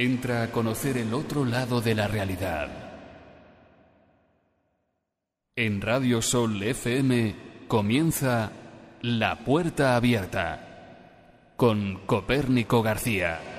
Entra a conocer el otro lado de la realidad. En Radio Sol FM comienza La Puerta Abierta con Copérnico García.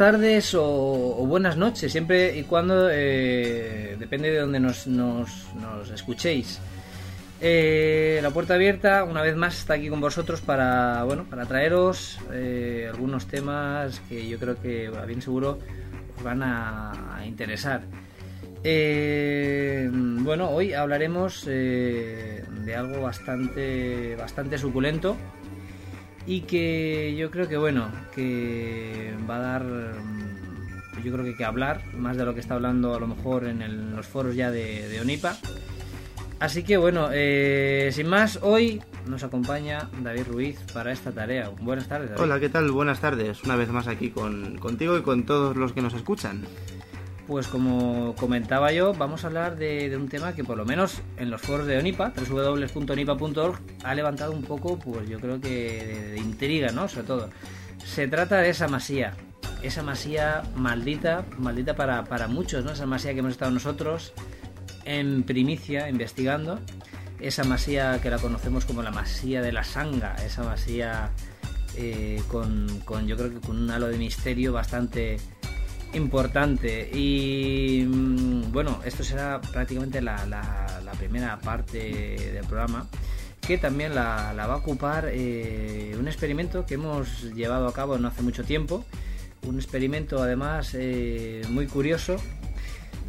Tardes o, buenas noches, siempre y cuando eh, depende de donde nos, escuchéis. Eh, la puerta abierta, una vez más, está aquí con vosotros para, bueno, para traeros eh, algunos temas que yo creo que, bien seguro, os van a, a interesar. Bueno, hoy hablaremos de algo bastante, bastante suculento y que yo creo que bueno que va a dar mm, yo creo que hay que hablar más de lo que está hablando a lo mejor en, el- los foros ya de, de Onipa así que bueno eh, sin más hoy nos acompaña David Ruiz para esta tarea buenas tardes David. Hola, ¿qué tal? Buenas tardes. Una vez más aquí con, contigo y con todos los que nos escuchan. Pues como comentaba yo, vamos a hablar de, un tema que por lo menos en los foros de Onipa, www.onipa.org, ha levantado un poco, pues yo creo que de, de intriga, ¿no? Sobre todo. Se trata de esa masía, esa masía maldita, maldita para, para muchos, ¿no? Esa masía que hemos estado nosotros en primicia investigando, esa masía que la conocemos como la masía de la sanga, esa masía eh, con, con, yo creo que con un halo de misterio bastante importante. Y mm, bueno esto será prácticamente la, primera parte del programa que también la, la va a ocupar eh, un experimento que hemos llevado a cabo no hace mucho tiempo. Un experimento además eh, muy curioso.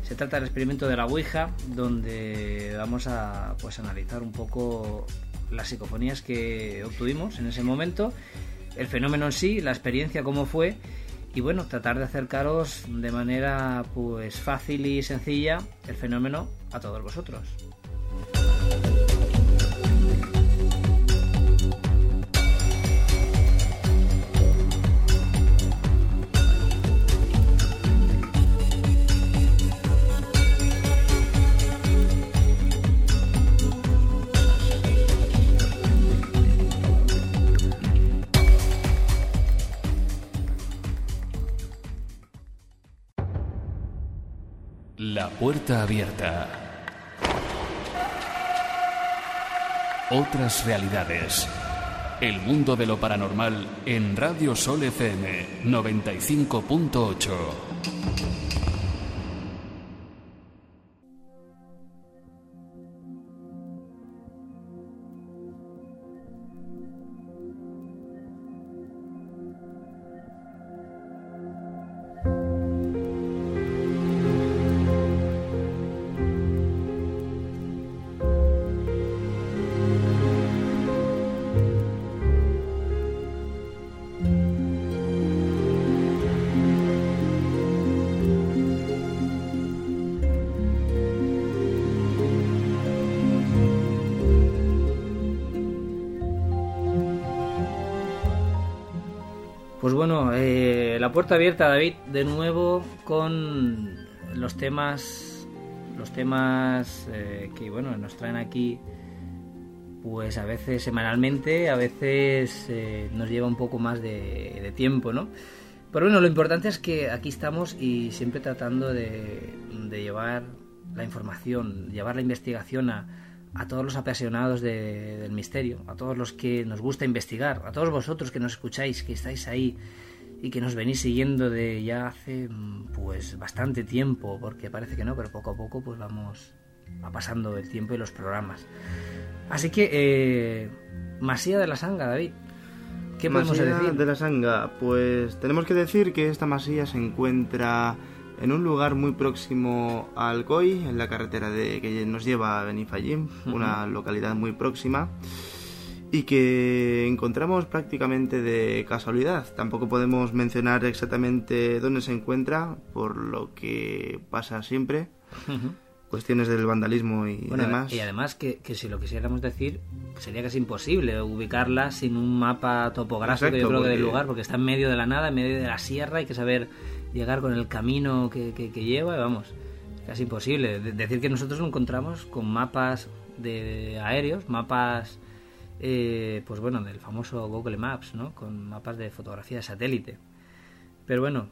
Se trata del experimento de la Ouija donde vamos a pues analizar un poco las psicofonías que obtuvimos en ese momento el fenómeno en sí la experiencia cómo fue y bueno, tratar de acercaros de manera pues fácil y sencilla el fenómeno a todos vosotros. Puerta Abierta. Otras realidades. El mundo de lo paranormal en Radio Sol FM 95.8. puerta abierta, David, de nuevo con los temas, los temas eh, que bueno nos traen aquí, pues a veces semanalmente, a veces eh, nos lleva un poco más de, tiempo, ¿no? Pero bueno, lo importante es que aquí estamos y siempre tratando de, llevar la información, llevar la investigación a, a todos los apasionados de- del misterio, a todos los que nos gusta investigar, a todos vosotros que nos escucháis, que estáis ahí y que nos venís siguiendo de ya hace pues bastante tiempo, porque parece que no, pero poco a poco pues vamos va pasando el tiempo y los programas. Así que, eh, Masía de la Sanga, David. ¿Qué podemos Masía decir? de la Sanga, pues tenemos que decir que esta masía se encuentra en un lugar muy próximo a Alcoy, en la carretera de, que nos lleva a Benifallim, una localidad muy próxima y que encontramos prácticamente de casualidad. Tampoco podemos mencionar exactamente dónde se encuentra, por lo que pasa siempre. Cuestiones del vandalismo y Bueno, demás. y además que, que si lo quisiéramos decir, sería casi imposible ubicarla sin un mapa topográfico, Exacto, yo creo que del lugar, porque está en medio de la nada, en medio de la sierra, hay que saber llegar con el camino que, que- que lleva, y vamos, casi imposible. De- decir que nosotros lo encontramos con mapas de aéreos, mapas, eh, pues bueno, del famoso Google Maps, ¿no? Con mapas de fotografía de satélite. Pero bueno,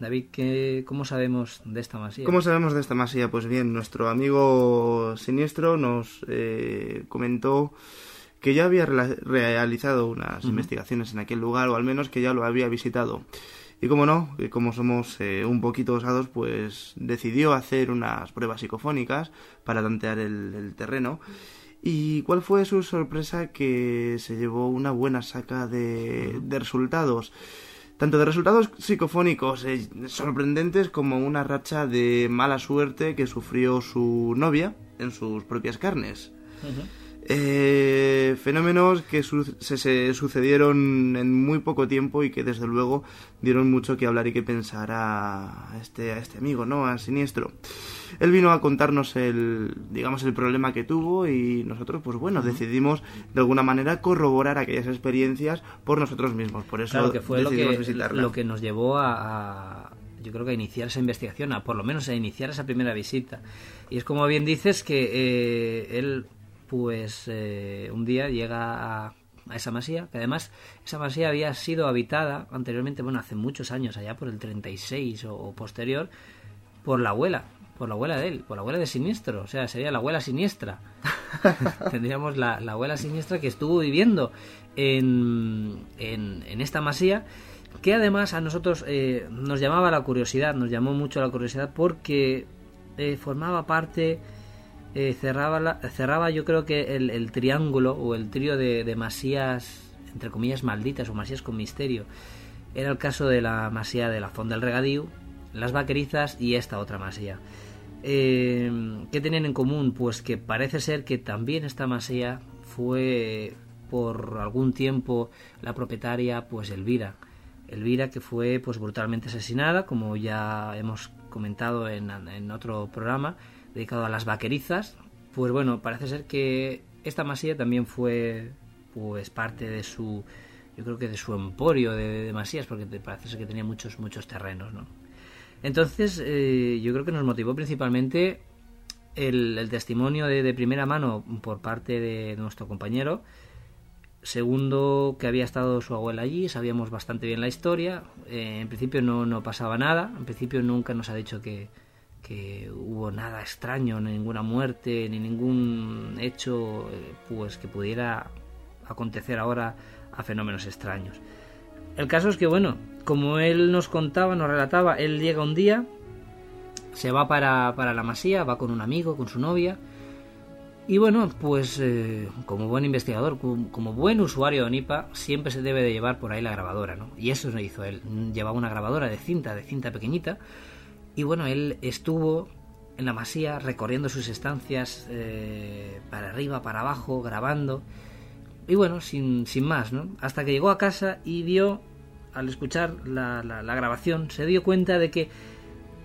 David, ¿qué, ¿cómo sabemos de esta masía? ¿Cómo sabemos de esta masía? Pues bien, nuestro amigo siniestro nos eh, comentó que ya había realizado unas investigaciones en aquel lugar, o al menos que ya lo había visitado. Y como no, como somos eh, un poquito osados, pues decidió hacer unas pruebas psicofónicas para tantear el, el terreno. ¿Y cuál fue su sorpresa? Que se llevó una buena saca de, resultados. Tanto de resultados psicofónicos eh, sorprendentes como una racha de mala suerte que sufrió su novia en sus propias carnes. Eh, fenómenos que su- se, se sucedieron en muy poco tiempo y que desde luego dieron mucho que hablar y que pensar a este, a este amigo, ¿no? A Siniestro. Él vino a contarnos el, digamos, el problema que tuvo y nosotros, pues bueno, decidimos de alguna manera corroborar aquellas experiencias por nosotros mismos. Por eso Claro, que fue lo decidimos que, visitarla. lo que nos llevó a, a- yo creo que a iniciar esa investigación, a por lo menos a iniciar esa primera visita. Y es como bien dices que eh, él, pues eh, un día llega a, a esa masía, que además esa masía había sido habitada anteriormente, bueno, hace muchos años, allá por el 36 o, o posterior, por la abuela, por la abuela de él, por la abuela de Siniestro, o sea, sería la abuela siniestra. Tendríamos la, la abuela siniestra que estuvo viviendo en, en, en esta masía, que además a nosotros eh, nos llamaba la curiosidad, nos llamó mucho la curiosidad porque eh, formaba parte, eh, cerraba, la- cerraba yo creo que el, triángulo o el trío de, masías, entre comillas, malditas o masías con misterio. Era el caso de la masía de la Font del Regadío, las Vaquerizas y esta otra masía. Eh, ¿Qué tenían en común? Pues que parece ser que también esta masía fue por algún tiempo la propietaria, pues Elvira. Elvira que fue pues brutalmente asesinada, como ya hemos comentado en, en otro programa dedicado a las vaquerizas. Pues bueno, parece ser que esta masía también fue pues parte de su yo creo que de su emporio de, de masías porque parece ser que tenía muchos muchos terrenos, ¿no? Entonces, eh, yo creo que nos motivó principalmente el, el testimonio de, de primera mano por parte de nuestro compañero. Segundo, que había estado su abuela allí, sabíamos bastante bien la historia. Eh, en principio no, no pasaba nada, en principio nunca nos ha dicho que, hubo nada extraño, ni ninguna muerte, ni ningún hecho eh, pues que pudiera acontecer ahora a fenómenos extraños. El caso es que, bueno, como él nos contaba, nos relataba, él llega un día, se va para, para la masía, va con un amigo, con su novia, y bueno, pues eh, como buen investigador, como, como buen usuario de ONIPA, siempre se debe de llevar por ahí la grabadora, ¿no? Y eso lo hizo él. Llevaba una grabadora de cinta, de cinta pequeñita, y bueno, él estuvo en la masía recorriendo sus estancias eh, para arriba, para abajo, grabando. Y bueno, sin, sin más, ¿no? Hasta que llegó a casa y vio, al escuchar la, la- la grabación, se dio cuenta de que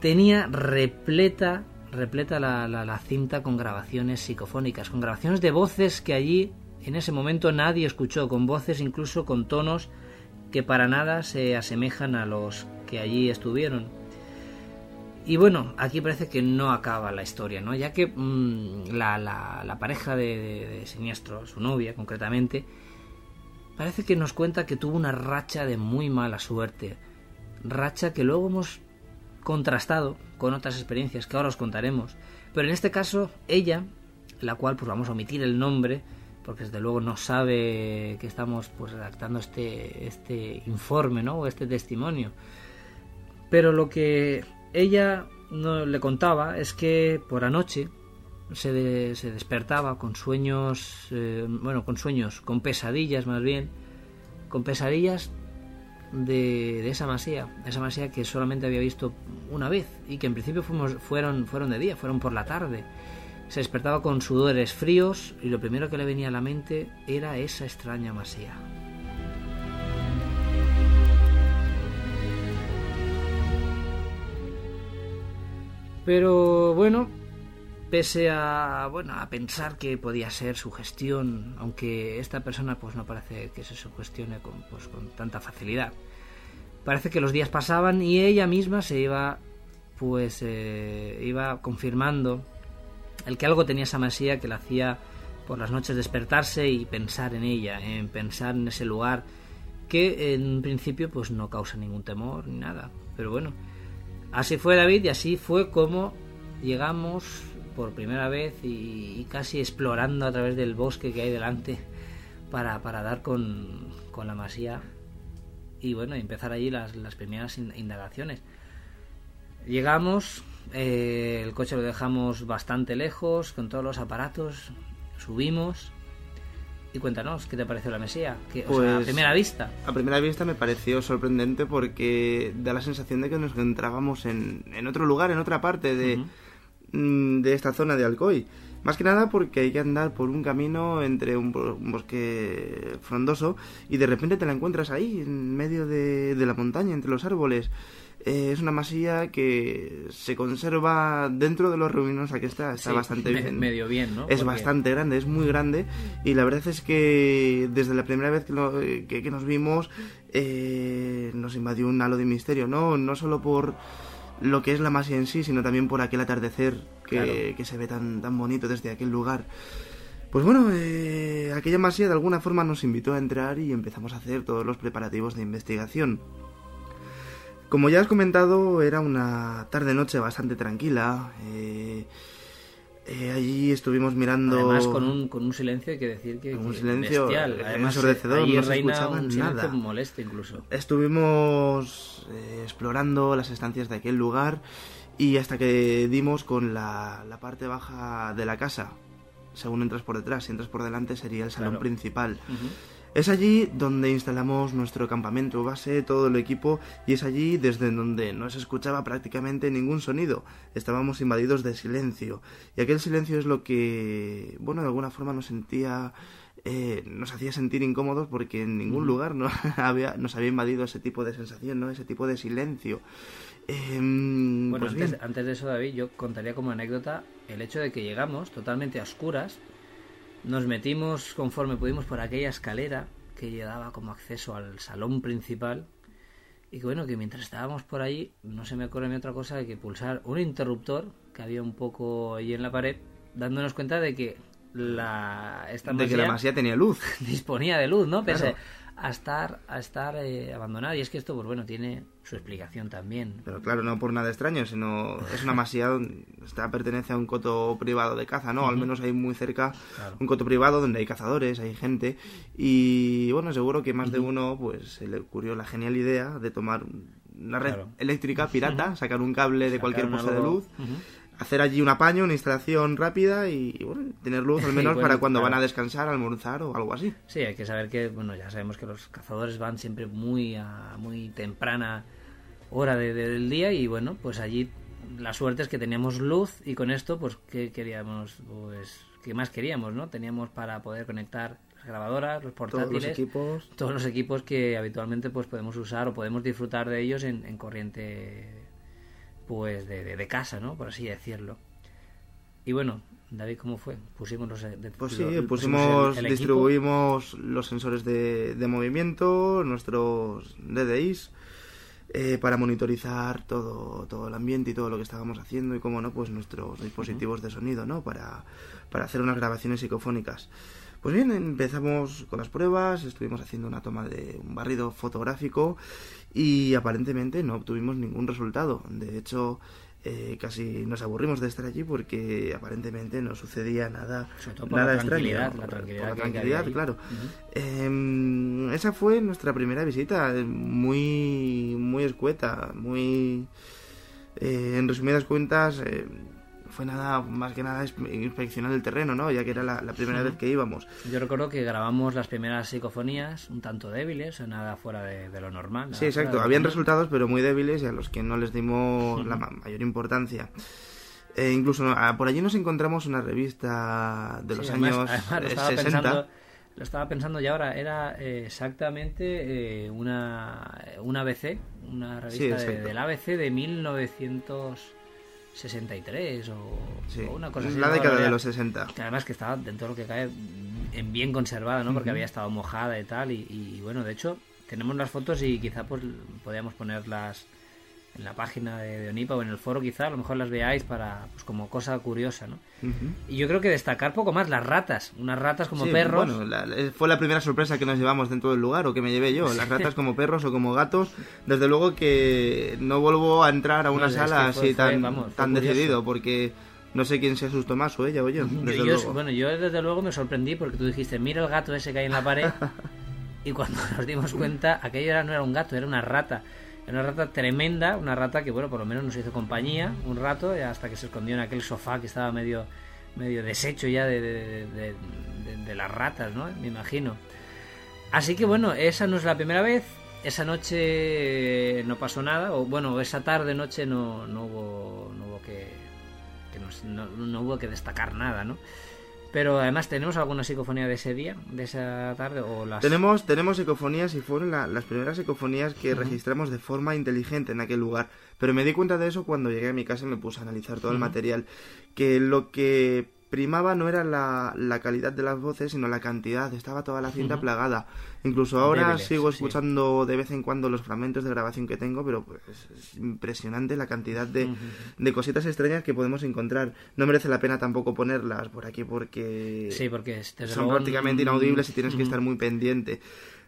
tenía repleta, repleta la, la- la cinta con grabaciones psicofónicas, con grabaciones de voces que allí en ese momento nadie escuchó, con voces incluso con tonos que para nada se asemejan a los que allí estuvieron. Y bueno, aquí parece que no acaba la historia, ¿no? Ya que mm, la, la- pareja de- de Siniestro, su novia concretamente, parece que nos cuenta que tuvo una racha de muy mala suerte. Racha que luego hemos contrastado con otras experiencias que ahora os contaremos. Pero en este caso, ella, la cual pues vamos a omitir el nombre, porque desde luego no sabe que estamos pues redactando este, este informe, ¿no? O este testimonio. Pero lo que ella no le contaba es que por anoche se, se despertaba con sueños, eh, bueno, con sueños, con pesadillas más bien, con pesadillas de, de, esa masía, esa masía que solamente había visto una vez y que en principio fuimos, fueron, fueron de día, fueron por la tarde. Se despertaba con sudores fríos y lo primero que le venía a la mente era esa extraña masía. Pero bueno, pese a bueno a pensar que podía ser su gestión, aunque esta persona pues no parece que se sugestione con, pues, con tanta facilidad. Parece que los días pasaban y ella misma se iba pues eh, iba confirmando el que algo tenía esa masía que la hacía por las noches despertarse y pensar en ella, en pensar en ese lugar que en principio pues no causa ningún temor ni nada. Pero bueno, Así fue David y así fue como llegamos por primera vez y, casi explorando a través del bosque que hay delante para, para dar con, con, la masía y bueno, empezar allí las, las primeras indagaciones. Llegamos, eh, el coche lo dejamos bastante lejos, con todos los aparatos, subimos y cuéntanos, ¿qué te pareció la Mesía? Que, o sea, a Pues, primera vista. A primera vista me pareció sorprendente porque da la sensación de que nos entrábamos en, en otro lugar, en otra parte de, mm, de esta zona de Alcoy. Más que nada porque hay que andar por un camino entre un, bo- un bosque frondoso y de repente te la encuentras ahí, en medio de, de la montaña, entre los árboles. Eh, es una masía que se conserva dentro de lo ruinosa que está, está Sí, bastante bien. Medio bien, ¿no? Es Porque- bastante grande, es muy grande y la verdad es que desde la primera vez que, lo- que- que nos vimos eh, nos invadió un halo de misterio, ¿no? No solo por lo que es la masía en sí, sino también por aquel atardecer que, Claro. que se ve tan, tan bonito desde aquel lugar. Pues bueno, eh, aquella masía de alguna forma nos invitó a entrar y empezamos a hacer todos los preparativos de investigación. Como ya has comentado, era una tarde-noche bastante tranquila. eh, eh, allí estuvimos mirando... Además, con un, con un silencio, hay que decir que, Un que silencio, bestial. Además, ensordecedor, no se escuchaba un nada. molesto incluso. Estuvimos eh, explorando las estancias de aquel lugar y hasta que dimos con la, la parte baja de la casa. Según entras por detrás, si entras por delante sería el salón Claro. principal. Ujú. Es allí donde instalamos nuestro campamento base, todo el equipo, y es allí desde donde no se escuchaba prácticamente ningún sonido. Estábamos invadidos de silencio. Y aquel silencio es lo que, bueno, de alguna forma nos sentía, eh, nos hacía sentir incómodos porque en ningún lugar no había, nos había invadido ese tipo de sensación, ¿no? Ese tipo de silencio. Em, Bueno, pues antes, antes de eso, David, yo contaría como anécdota el hecho de que llegamos totalmente a oscuras, nos metimos conforme pudimos por aquella escalera que daba como acceso al salón principal y que bueno, que mientras estábamos por ahí no se me ocurre ni otra cosa que pulsar un interruptor que había un poco ahí en la pared, dándonos cuenta de que la esta de que la masía masía tenía luz. disponía de luz, ¿no? Pese Claro. A estar, a estar eh, abandonada. Y es que esto, pues bueno, tiene su explicación también. Pero claro, no por nada extraño, sino es una masía donde está, pertenece a un coto privado de caza, ¿no? Al menos hay muy cerca Claro. un coto privado donde hay cazadores, hay gente. Y bueno, seguro que más de uno pues se le ocurrió la genial idea de tomar una red Claro. eléctrica pirata, sacar un cable de cualquier poste de luz. Hacer allí un apaño, una instalación rápida y, bueno, tener luz al Y menos bueno, para cuando claro. van a descansar, almorzar o algo así. Sí, hay que saber que, bueno, ya sabemos que los cazadores van siempre muy a muy temprana hora de- de- del día y bueno, pues allí la suerte es que teníamos luz y con esto, pues, ¿qué queríamos? Pues, ¿qué más queríamos, no? Teníamos para poder conectar las grabadoras, los Todos portátiles, los equipos. todos los equipos que habitualmente pues podemos usar o podemos disfrutar de ellos en, en corriente pues de, de- de casa, ¿no? Por así decirlo. Y bueno, David, ¿cómo fue? Pusimos los... de- Pues sí, pusimos pusimos, el- el equipo. distribuimos los sensores de, de movimiento, nuestros DDIs, eh, para monitorizar todo, todo el ambiente y todo lo que estábamos haciendo y, como no, pues nuestros dispositivos de sonido, ¿no? Para, para hacer unas grabaciones psicofónicas. Pues bien, empezamos con las pruebas, estuvimos haciendo una toma de un barrido fotográfico y aparentemente no obtuvimos ningún resultado. De hecho, eh, casi nos aburrimos de estar allí porque aparentemente no sucedía nada, por nada la extraño. tranquilidad, la Por- tranquilidad por la tranquilidad, claro. Em, esa fue nuestra primera visita, eh, muy, muy escueta, muy... eh, en resumidas cuentas, eh, fue nada, más que nada inspeccionar el terreno, ¿no? Ya que era la, primera vez que íbamos. Yo recuerdo que grabamos las primeras psicofonías un tanto débiles, nada fuera de, lo normal. Sí, exacto. Habían resultados, pero muy débiles y a los que no les dimos la mayor importancia. Eh, incluso ah, por allí nos encontramos una revista de los años 60 lo estaba pensando ya ahora, era eh, exactamente eh, una, una ABC, una revista del ABC de 1963 o, una cosa así. La década de los 60. Que además que estaba dentro de lo que cae en bien conservada, ¿no? Porque había estado mojada y tal. Y, y, bueno, de hecho, tenemos las fotos y quizá pues podíamos ponerlas en la página de, Onipa o en el foro quizá, a lo mejor las veáis para pues como cosa curiosa, ¿no? Y yo creo que destacar poco más las ratas, unas ratas como perros. Bueno, fue la primera sorpresa que nos llevamos dentro del lugar o que me llevé yo, las ratas como perros o como gatos. Desde luego que no vuelvo a entrar a una sala así tan, tan decidido porque no sé quién se asustó más o ella o yo. Bueno, yo desde luego me sorprendí porque tú dijiste, mira el gato ese que hay en la pared. y cuando nos dimos cuenta, aquello no era un gato, era una rata. Una rata tremenda, una rata que, bueno, por lo menos nos hizo compañía un rato, hasta que se escondió en aquel sofá que estaba medio, medio deshecho ya de, de, las ratas, ¿no? Me imagino. Así que, bueno, esa no es la primera vez. Esa noche no pasó nada, o bueno, esa tarde, noche no, no hubo, no hubo que, no, no hubo que destacar nada, ¿no? Pero además, ¿tenemos alguna psicofonía de ese día, de esa tarde? O las... Tenemos, tenemos psicofonías y fueron las primeras psicofonías que registramos de forma inteligente en aquel lugar. Pero me di cuenta de eso cuando llegué a mi casa y me puse a analizar todo el material. Que lo que primaba no era la, la, calidad de las voces, sino la cantidad. Estaba toda la cinta plagada. Incluso ahora sigo escuchando de vez en cuando los fragmentos de grabación que tengo, pero pues, es impresionante la cantidad de, de, cositas extrañas que podemos encontrar. No merece la pena tampoco ponerlas por aquí porque, sí, porque son prácticamente inaudibles y tienes que estar muy pendiente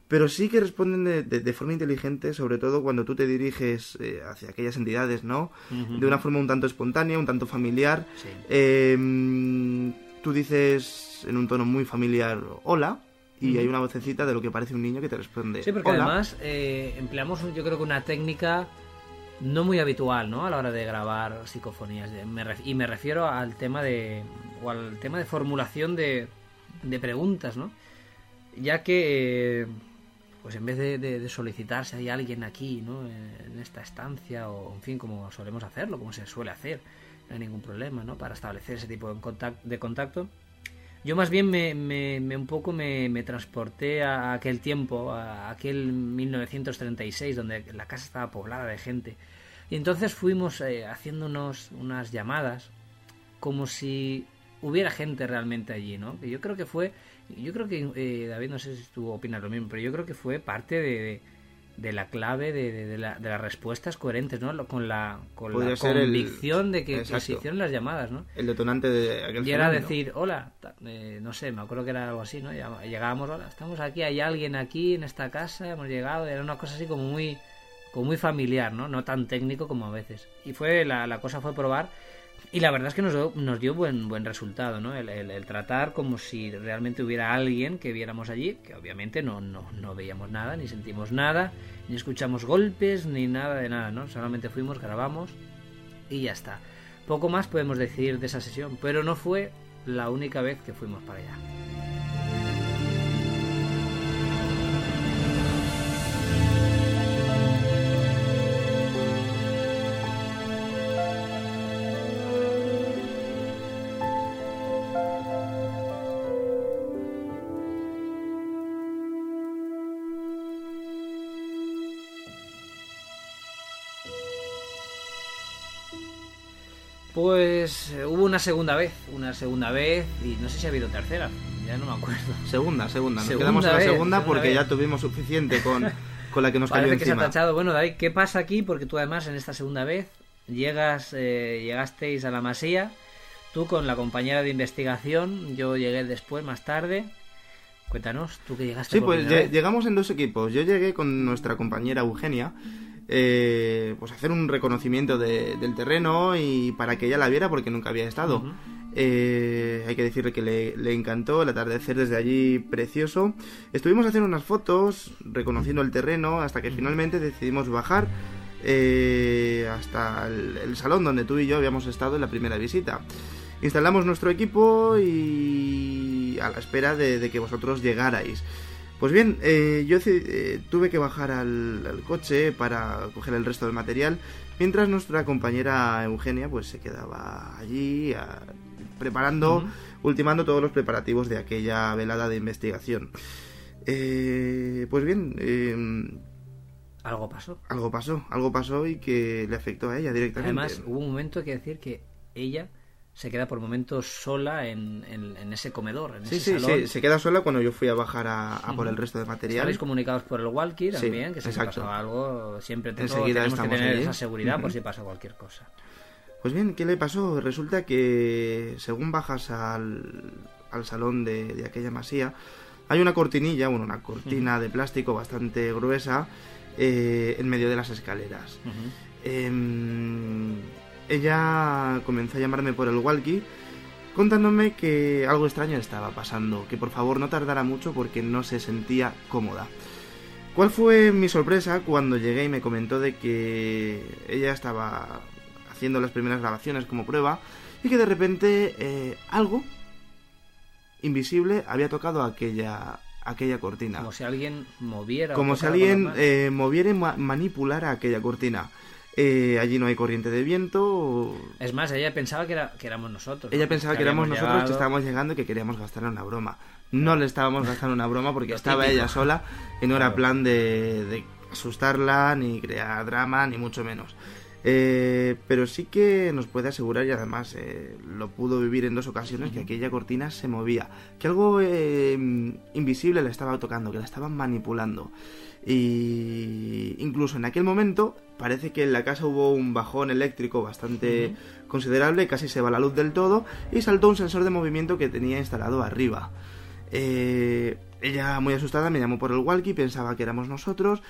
pero sí que responden de, de, forma inteligente, sobre todo cuando tú te diriges eh, hacia aquellas entidades, ¿no? De una forma un tanto espontánea, un tanto familiar. Em, tú dices en un tono muy familiar, hola, y hay una vocecita de lo que parece un niño que te responde. Sí, porque además eh, empleamos, yo creo que una técnica no muy habitual, ¿no? A la hora de grabar psicofonías. y me refiero al tema de, o al tema de formulación de, de preguntas, ¿no? Ya que pues en vez de, solicitar si hay alguien aquí, ¿no? En, esta estancia, o en fin, como solemos hacerlo, como se suele hacer, no hay ningún problema, ¿no? Para establecer ese tipo de contacto, de. Yo más bien me, un poco me, transporté a aquel tiempo, a aquel 1936, donde la casa estaba poblada de gente. Y entonces fuimos eh, haciéndonos unas llamadas como si hubiera gente realmente allí, ¿no? Yo creo que fue yo creo que, eh, David, no sé si tú opinas lo mismo, pero yo creo que fue parte de, de, la clave de, de, la, de, las respuestas coherentes, ¿no? Con la, con la convicción de que, se hicieron las llamadas, ¿no? El detonante de aquel Y era decir, hola, eh, no sé, me acuerdo que era algo así, ¿no? Llegábamos, hola, estamos aquí, hay alguien aquí en esta casa, hemos llegado, era una cosa así como muy, como muy familiar, ¿no? No tan técnico como a veces. Y fue, la, la cosa fue probar y la verdad es que nos nos dio buen, buen resultado, ¿no? El, tratar como si realmente hubiera alguien que viéramos allí, que obviamente no, no, no veíamos nada, ni sentimos nada, ni escuchamos golpes, ni nada de nada, ¿no? Solamente fuimos, grabamos y ya está. Poco más podemos decir de esa sesión, pero no fue la única vez que fuimos para allá. Una segunda vez, una segunda vez y no sé si ha habido tercera, ya no me acuerdo. Segunda, segunda, nos quedamos en la segunda, porque ya tuvimos suficiente con, con la que nos cayó encima. que se ha tachado. Bueno, David, ¿qué pasa aquí? Porque tú además en esta segunda vez llegas, eh, llegasteis a la masía, tú con la compañera de investigación, yo llegué después, más tarde. Cuéntanos, tú que llegaste. Sí, pues llegamos en dos equipos. Yo llegué con nuestra compañera Eugenia eh, pues hacer un reconocimiento del terreno y para que ella la viera porque nunca había estado. Eh, hay que decirle que le, encantó el atardecer desde allí precioso. Estuvimos haciendo unas fotos reconociendo el terreno hasta que finalmente decidimos bajar eh, hasta el, salón donde tú y yo habíamos estado en la primera visita. Instalamos nuestro equipo y a la espera de, que vosotros llegarais. Pues bien, eh, yo eh, tuve que bajar al, coche para coger el resto del material, mientras nuestra compañera Eugenia pues se quedaba allí preparando, ultimando todos los preparativos de aquella velada de investigación. pues bien, algo pasó. Algo pasó, algo pasó y que le afectó a ella directamente. Además, hubo un momento que decir que ella se queda por momentos sola en, en, ese comedor, en sí, ese sí, Sí, se queda sola cuando yo fui a bajar a, por el resto de material. Estáis comunicados por el walkie también, que si pasó algo, siempre tenemos que tener esa seguridad por si pasa cualquier cosa. Pues bien, ¿qué le pasó? Resulta que según bajas al, al salón de, de aquella masía, hay una cortinilla, bueno, una cortina de plástico bastante gruesa eh, en medio de las escaleras. Em, ella comenzó a llamarme por el walkie contándome que algo extraño estaba pasando, que por favor no tardara mucho porque no se sentía cómoda. ¿Cuál fue mi sorpresa cuando llegué y me comentó de que ella estaba haciendo las primeras grabaciones como prueba y que de repente eh, algo invisible había tocado aquella aquella cortina. Como si alguien moviera. Como si alguien eh, moviera y manipulara aquella cortina. Eh, allí no hay corriente de viento. Es más, ella pensaba que, era, que éramos nosotros. Ella pensaba que, éramos nosotros que estábamos llegando y que queríamos gastar una broma. No le estábamos gastando una broma porque estaba ella sola y no era plan de, de asustarla, ni crear drama, ni mucho menos. Eh, pero sí que nos puede asegurar, y además eh, lo pudo vivir en dos ocasiones, que aquella cortina se movía, que algo eh, invisible la estaba tocando, que la estaban manipulando. Y incluso en aquel momento parece que en la casa hubo un bajón eléctrico bastante considerable, casi se va la luz del todo, y saltó un sensor de movimiento que tenía instalado arriba. ella muy asustada me llamó por el walkie, pensaba que éramos nosotros.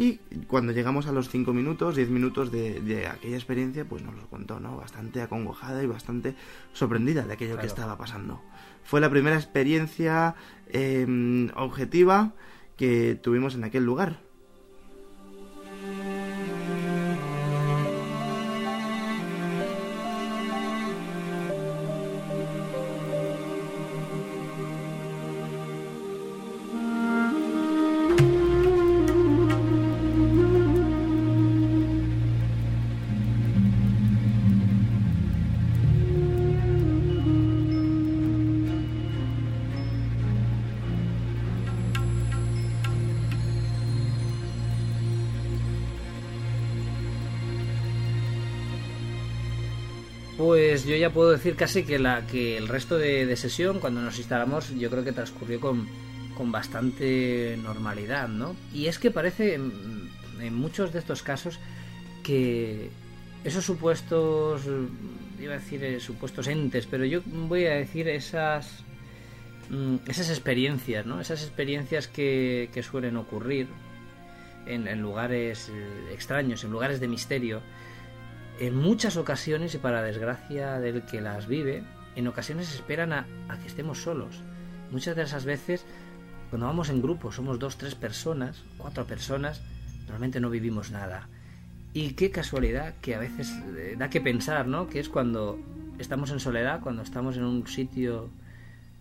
Y cuando llegamos a los 5 minutos, 10 minutos de, aquella experiencia, pues nos lo contó, ¿no? Bastante acongojada y bastante sorprendida de aquello que estaba pasando. Fue la primera experiencia em, objetiva que tuvimos en aquel lugar. Decir casi que, la, que el resto de, sesión, cuando nos instalamos, yo creo que transcurrió con, bastante normalidad, ¿no? Y es que parece, en, muchos de estos casos, que esos supuestos, iba a decir eh, supuestos entes, pero yo voy a decir esas, mm, esas experiencias, ¿no? Esas experiencias que, suelen ocurrir en, en lugares eh, extraños, en lugares de misterio, en muchas ocasiones, y para desgracia del que las vive, en ocasiones esperan a, que estemos solos. Muchas de esas veces, cuando vamos en grupo, somos dos, tres personas, cuatro personas, normalmente no vivimos nada. Y qué casualidad que a veces eh, da que pensar, ¿no? Que es cuando estamos en soledad, cuando estamos en un sitio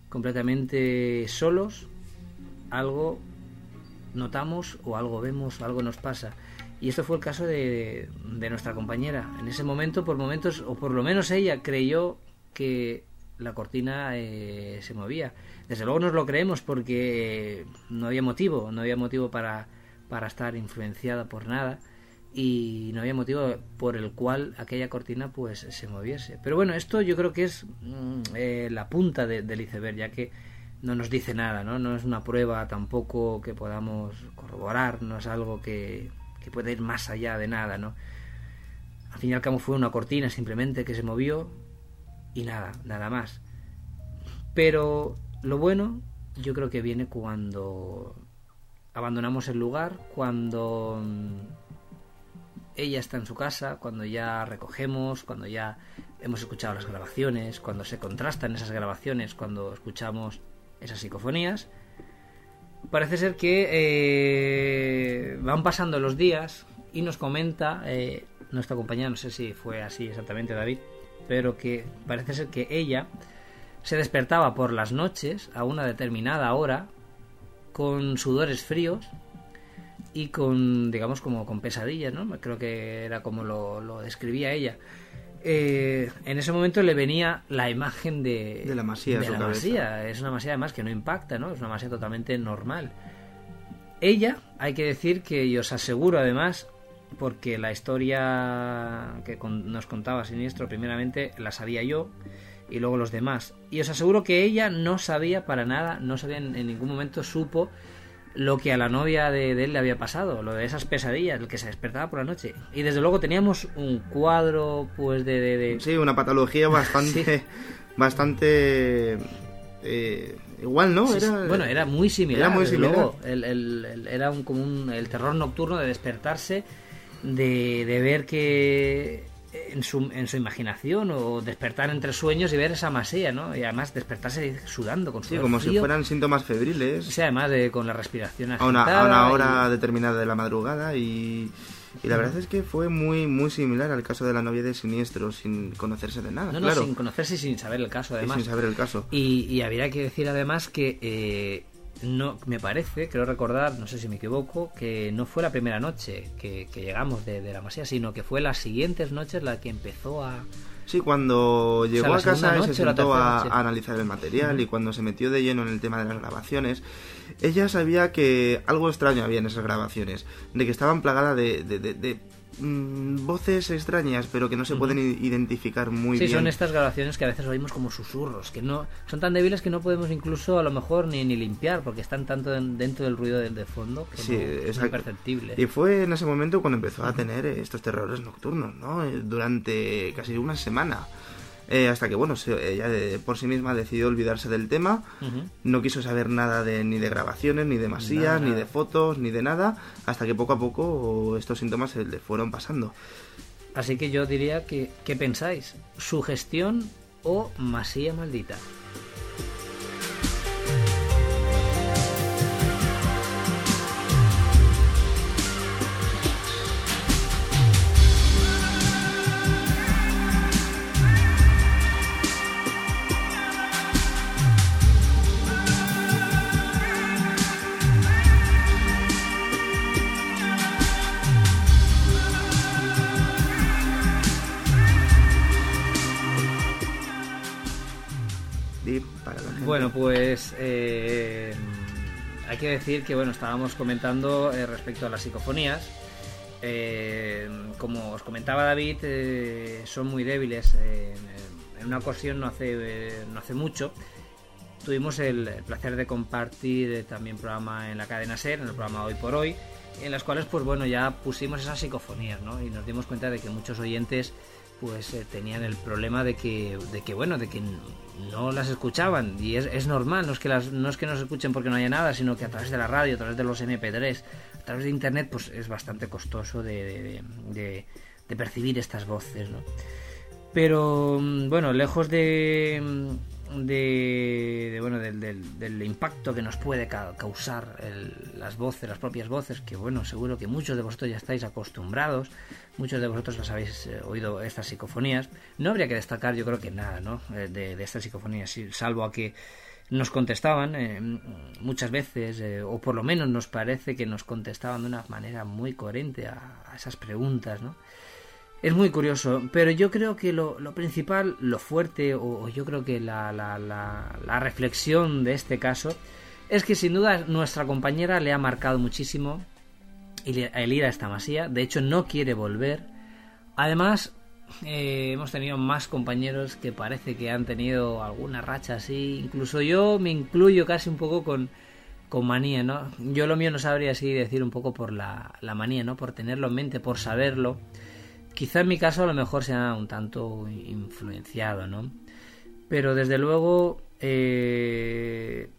completamente solos, algo notamos o algo vemos o algo nos pasa. Y esto fue el caso de, nuestra compañera. En ese momento, por momentos, o por lo menos ella creyó que la cortina eh, se movía. Desde luego nos lo creemos porque no había motivo, no había motivo para, para estar influenciada por nada y no había motivo por el cual aquella cortina pues se moviese. Pero bueno, esto yo creo que es mm, eh, la punta del iceberg, ya que no nos dice nada, ¿no? No es una prueba tampoco que podamos corroborar, no es algo que, que puede ir más allá de nada, ¿no? Al fin y al cabo fue una cortina simplemente que se movió y nada, nada más. Pero lo bueno yo creo que viene cuando abandonamos el lugar, cuando mm, ella está en su casa, cuando ya recogemos, cuando ya hemos escuchado las grabaciones, cuando se contrastan esas grabaciones, cuando escuchamos esas psicofonías parece ser que eh, van pasando los días y nos comenta eh, nuestra compañera, no sé si fue así exactamente David, pero que parece ser que ella se despertaba por las noches a una determinada hora con sudores fríos y con, digamos, como con pesadillas, ¿no? Creo que era como lo, describía ella. Eh, en ese momento le venía la imagen de, de la masía. De la masía. Es una masía además que no impacta, ¿no? Es una masía totalmente normal. Ella, hay que decir que, y os aseguro además, porque la historia que nos contaba Siniestro primeramente la sabía yo y luego los demás. Y os aseguro que ella no sabía para nada, no sabía en, ningún momento, supo lo que a la novia de, él le había pasado, lo de esas pesadillas, el que se despertaba por la noche. Y desde luego teníamos un cuadro, pues, de... de, Sí, una patología bastante... bastante... Eh, igual, ¿no? bueno, era muy similar. Era muy similar. el, era un, como un, el terror nocturno de despertarse, de, de ver que en su, en su imaginación o despertar entre sueños y ver esa masía, ¿no? Y además despertarse sudando con Sí, como si fueran síntomas febriles. Sí, además de, con la respiración a una, a una hora determinada de la madrugada y, y la verdad es que fue muy muy similar al caso de la novia de Siniestro sin conocerse de nada. No, no, sin conocerse y sin saber el caso además. sin saber el caso. Y, y habría que decir además que eh, no me parece, creo recordar, no sé si me equivoco, que no fue la primera noche que, llegamos de, la masía, sino que fue las siguientes noches la que empezó a... Sí, cuando llegó a casa y se sentó a, analizar el material y cuando se metió de lleno en el tema de las grabaciones, ella sabía que algo extraño había en esas grabaciones, de que estaban plagadas de, de Mm, voces extrañas, pero que no se pueden identificar muy bien. Sí, son estas grabaciones que a veces oímos como susurros, que no son tan débiles que no podemos incluso a lo mejor ni, ni limpiar, porque están tanto dentro del ruido de, fondo que es imperceptible. Y fue en ese momento cuando empezó a tener estos terrores nocturnos, ¿no? Durante casi una semana. Eh, hasta que, bueno, ella por sí misma decidió olvidarse del tema, no quiso saber nada de, ni de grabaciones, ni de masías, ni de fotos, ni de nada, hasta que poco a poco estos síntomas se le fueron pasando. Así que yo diría que, ¿qué pensáis? ¿Sugestión o masía maldita? Bueno, pues eh, hay que decir que bueno, estábamos comentando eh, respecto a las psicofonías. Eh, como os comentaba David, son muy débiles. en una ocasión no hace, no hace mucho tuvimos el placer de compartir también programa en la cadena SER, en el programa Hoy por Hoy, en las cuales pues bueno ya pusimos esas psicofonías, ¿no? Y nos dimos cuenta de que muchos oyentes pues tenían el problema de que, de que bueno, de que no las escuchaban y es, es normal, no es, que no es que no se escuchen porque no haya nada, sino que a través de la radio, a través de los MP3, a través de Internet, pues es bastante costoso de, de, percibir estas voces, ¿no? Pero mm, bueno, lejos de, de, bueno del, del, impacto que nos puede causar las voces, las propias voces, que bueno, seguro que muchos de vosotros ya estáis acostumbrados, muchos de vosotros las habéis eh, oído estas psicofonías. No habría que destacar, yo creo que nada, ¿no? Eh, de, estas psicofonías, salvo a que nos contestaban eh, muchas veces, o por lo menos nos parece que nos contestaban de una manera muy coherente a esas preguntas, ¿no? Es muy curioso, pero yo creo que lo, principal, lo fuerte, o, yo creo que la, la, la, reflexión de este caso, es que sin duda nuestra compañera le ha marcado muchísimo el ir a esta masía. De hecho, no quiere volver. Además, eh, hemos tenido más compañeros que parece que han tenido alguna racha así. Incluso yo me incluyo casi un poco con, con manía, ¿no? Yo lo mío no sabría así decir un poco por la, la manía, ¿no? Por tenerlo en mente, por saberlo. Quizá en mi caso a lo mejor sea un tanto influenciado, ¿no? Pero desde luego eh,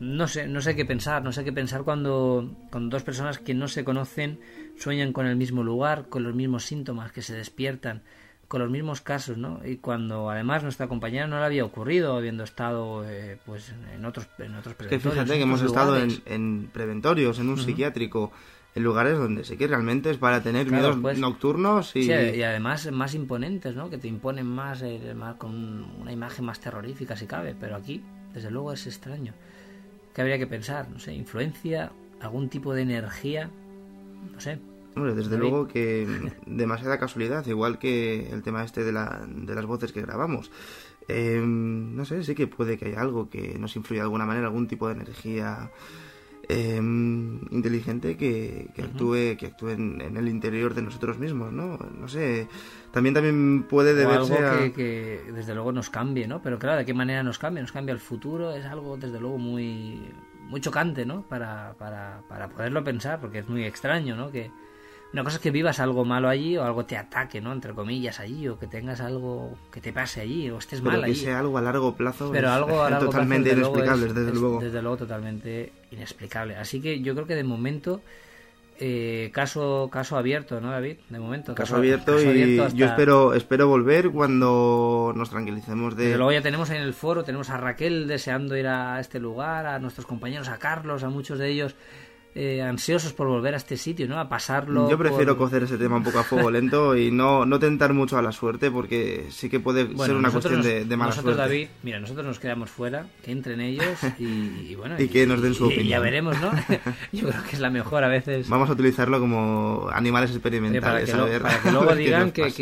no sé, no sé qué pensar, no sé qué pensar cuando, cuando dos personas que no se conocen sueñan con el mismo lugar, con los mismos síntomas, que se despiertan, con los mismos casos, ¿no? Y cuando además nuestra compañera no le había ocurrido, habiendo estado eh, pues en otros en otros preventorios. Que fíjate que hemos estado en, preventorios, en un psiquiátrico, en lugares donde sé que realmente es para tener miedos pues, nocturnos y... y además más imponentes, ¿no? Que te imponen más, eh, más, con una imagen más terrorífica si cabe, pero aquí, desde luego, es extraño. ¿Qué habría que pensar? No sé, influencia, algún tipo de energía, no sé. Hombre, desde luego que demasiada casualidad, igual que el tema este de, la, de las voces que grabamos. Eh, no sé, sí que puede que haya algo que nos influya de alguna manera, algún tipo de energía eh, inteligente que, que actúe que actúe en, el interior de nosotros mismos no no sé también también puede deberse o algo que, desde luego nos cambie no pero claro de qué manera nos cambia nos cambia el futuro es algo desde luego muy muy chocante no para, para, para poderlo pensar porque es muy extraño no que una cosa es que vivas algo malo allí o algo te ataque, ¿no? Entre comillas allí o que tengas algo que te pase allí o estés mal allí. que sea algo a largo plazo. Pero algo a largo totalmente inexplicable, desde luego. Desde luego totalmente inexplicable. Así que yo creo que de momento eh, caso caso abierto, ¿no, David? De momento. Caso, abierto y yo espero espero volver cuando nos tranquilicemos de. Desde luego ya tenemos en el foro tenemos a Raquel deseando ir a este lugar, a nuestros compañeros, a Carlos, a muchos de ellos eh, ansiosos por volver a este sitio, ¿no? A pasarlo. Yo prefiero coger ese tema un poco a fuego lento y no, no tentar mucho a la suerte porque sí que puede ser una cuestión de, de, mala nosotros, suerte. David, mira, nosotros nos quedamos fuera, que entren ellos y, bueno. y, que nos den su opinión. ya veremos, ¿no? Yo creo que es la mejor a veces. Vamos a utilizarlo como animales experimentales. para, que, luego digan que,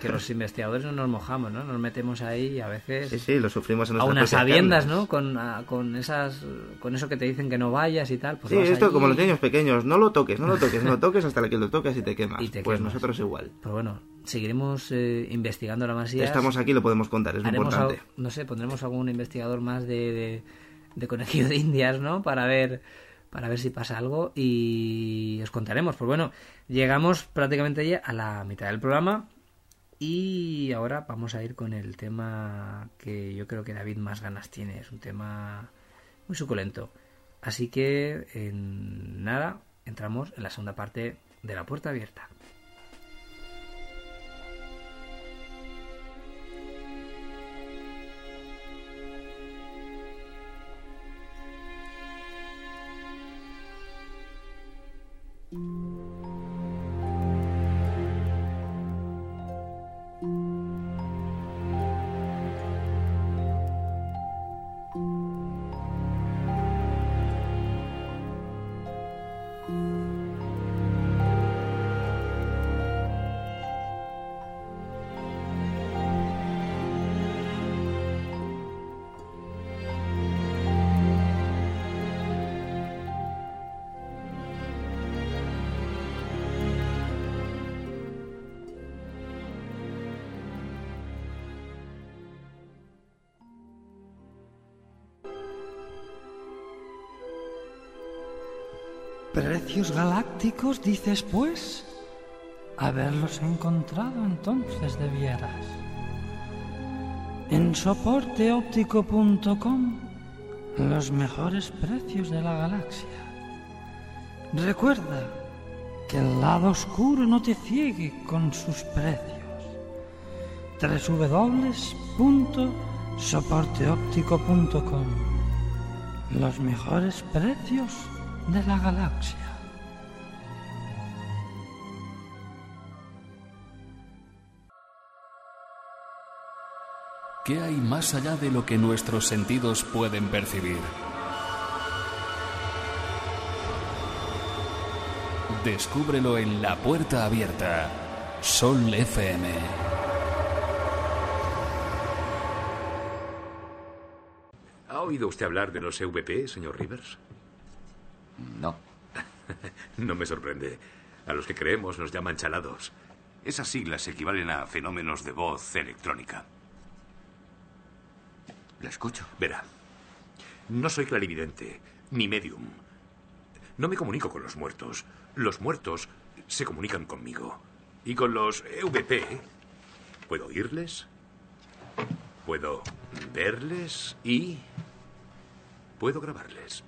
que, los investigadores no nos mojamos, ¿no? Nos metemos ahí y a veces. Sí, sí, lo sufrimos en A unas sabiendas, ¿no? Con, con, esas, con eso que te dicen que no vayas y tal. Pues sí, esto como los niños pequeños, no lo toques, no lo toques, no lo toques hasta que lo toques y te quemas. pues nosotros igual. Pero bueno, seguiremos eh, investigando la masía. Estamos aquí, lo podemos contar, es muy importante. no sé, pondremos algún investigador más de, de, conejillo de indias, ¿no? Para ver para ver si pasa algo y os contaremos. Pues bueno, llegamos prácticamente ya a la mitad del programa y ahora vamos a ir con el tema que yo creo que David más ganas tiene. Es un tema muy suculento. Así que, en nada, entramos en la segunda parte de la puerta abierta. Precios galácticos, dices pues. Haberlos encontrado entonces debieras. En soporteóptico.com los mejores precios de la galaxia. Recuerda que el lado oscuro no te ciegue con sus precios. www.soporteóptico.com Los mejores precios de la galaxia. ¿Qué hay más allá de lo que nuestros sentidos pueden percibir? Descúbrelo en La Puerta Abierta, Sol FM. ¿Ha oído usted hablar de los EVP, señor Rivers? No. no me sorprende. A los que creemos nos llaman chalados. Esas siglas equivalen a fenómenos de voz electrónica. La escucho. Verá. No soy clarividente, ni medium. No me comunico con los muertos. Los muertos se comunican conmigo. Y con los EVP, puedo oírles, puedo verles y puedo grabarles.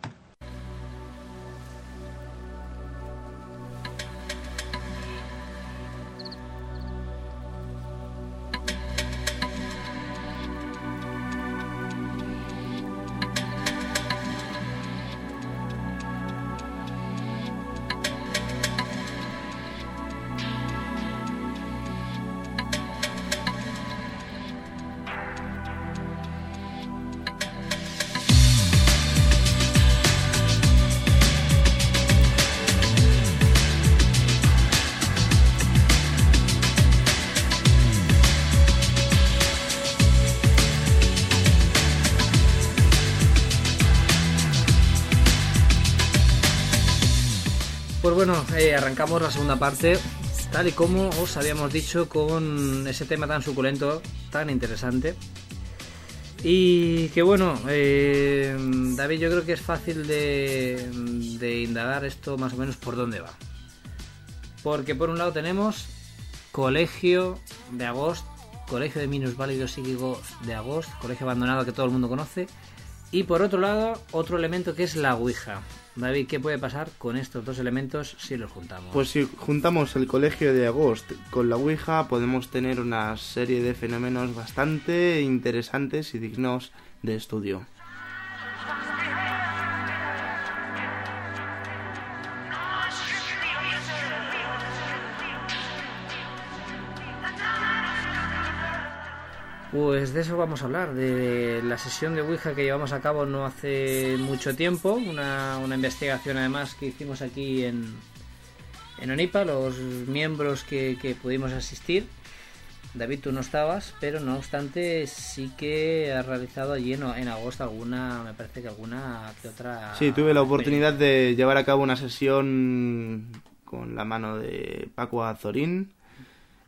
Eh, arrancamos la segunda parte, tal y como os habíamos dicho, con ese tema tan suculento, tan interesante. Y que bueno, eh, David, yo creo que es fácil de, indagar esto más o menos por dónde va. Porque por un lado tenemos Colegio de Agosto, Colegio de Minusválidos Psíquicos de Agosto, colegio abandonado que todo el mundo conoce. Y por otro lado, otro elemento que es la Ouija. David, ¿qué puede pasar con estos dos elementos si los juntamos? Pues si juntamos el colegio de Agost con la Ouija, podemos tener una serie de fenómenos bastante interesantes y dignos de estudio. Pues de eso vamos a hablar, de la sesión de Ouija que llevamos a cabo no hace mucho tiempo, una, una investigación además que hicimos aquí en, en ONIPA, los miembros que, que pudimos asistir. David, tú no estabas, pero no obstante sí que has realizado allí en, en agosto alguna, me parece que alguna que otra... Sí, tuve la oportunidad de llevar a cabo una sesión con la mano de Paco Azorín.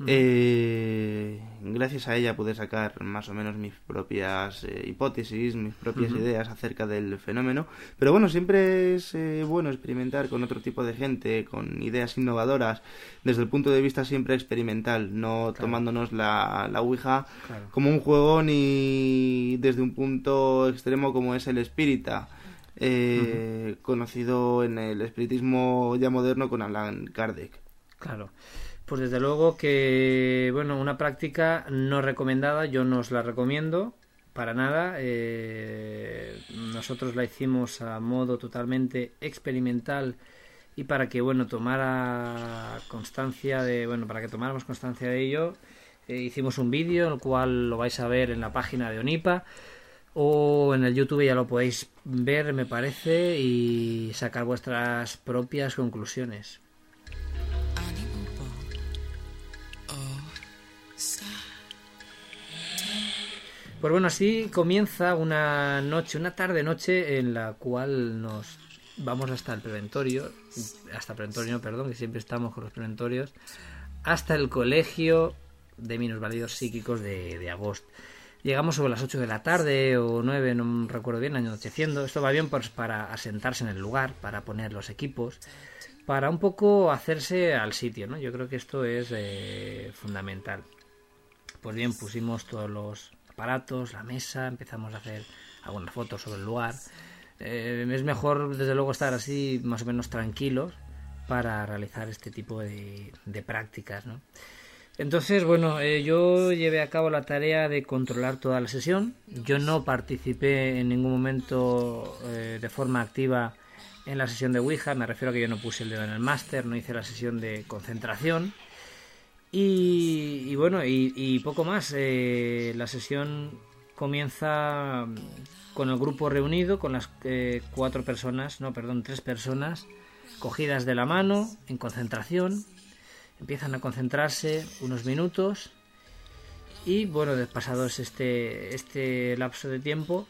Eh, gracias a ella pude sacar más o menos mis propias eh, hipótesis, mis propias ideas acerca del fenómeno. Pero bueno, siempre es eh, bueno experimentar con otro tipo de gente, con ideas innovadoras, desde el punto de vista siempre experimental, no tomándonos la, la Ouija Claro. como un juego ni desde un punto extremo como es el espírita. eh, conocido en el espiritismo ya moderno con Alan Kardec. Claro. Pues desde luego que, bueno, una práctica no recomendada, yo no os la recomiendo para nada. eh, nosotros la hicimos a modo totalmente experimental y para que, bueno, tomara constancia de, bueno, para que tomáramos constancia de ello, eh, hicimos un vídeo, el cual lo vais a ver en la página de Onipa o en el YouTube ya lo podéis ver, me parece, y sacar vuestras propias conclusiones. Pues bueno, así comienza una noche, una tarde-noche en la cual nos vamos hasta el preventorio, hasta preventorio, no, perdón, que siempre estamos con los preventorios, hasta el colegio de minusválidos psíquicos de, de agosto. Llegamos sobre las 8 de la tarde o 9, no recuerdo bien, anocheciendo. Esto va bien pues, para asentarse en el lugar, para poner los equipos, para un poco hacerse al sitio, ¿no? Yo creo que esto es eh, fundamental. Pues bien, pusimos todos los aparatos, la mesa, empezamos a hacer algunas fotos sobre el lugar. Eh, es mejor, desde luego, estar así más o menos tranquilos para realizar este tipo de, de prácticas, ¿no? Entonces, bueno, eh, yo llevé a cabo la tarea de controlar toda la sesión. Yo no participé en ningún momento eh, de forma activa en la sesión de Ouija. Me refiero a que yo no puse el dedo en el máster, no hice la sesión de concentración. Y, bueno, y, poco más. Eh, la sesión comienza con el grupo reunido, con las eh, cuatro personas, no, perdón, tres personas, cogidas de la mano, en concentración. Empiezan a concentrarse unos minutos y bueno, pasados este, este lapso de tiempo,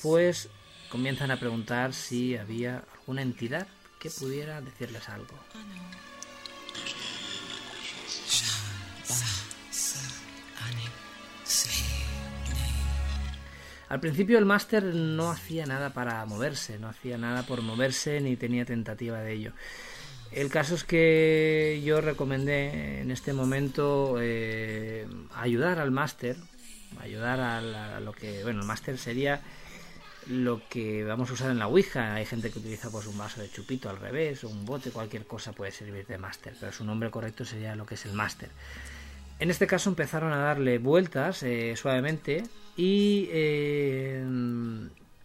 pues comienzan a preguntar si había alguna entidad que pudiera decirles algo. Al principio el máster no hacía nada para moverse, no hacía nada por moverse ni tenía tentativa de ello. El caso es que yo recomendé en este momento eh, ayudar al máster, ayudar a, lo que, bueno, el máster sería lo que vamos a usar en la Ouija. Hay gente que utiliza pues un vaso de chupito al revés o un bote, cualquier cosa puede servir de máster, pero su nombre correcto sería lo que es el máster. En este caso empezaron a darle vueltas eh, suavemente y eh,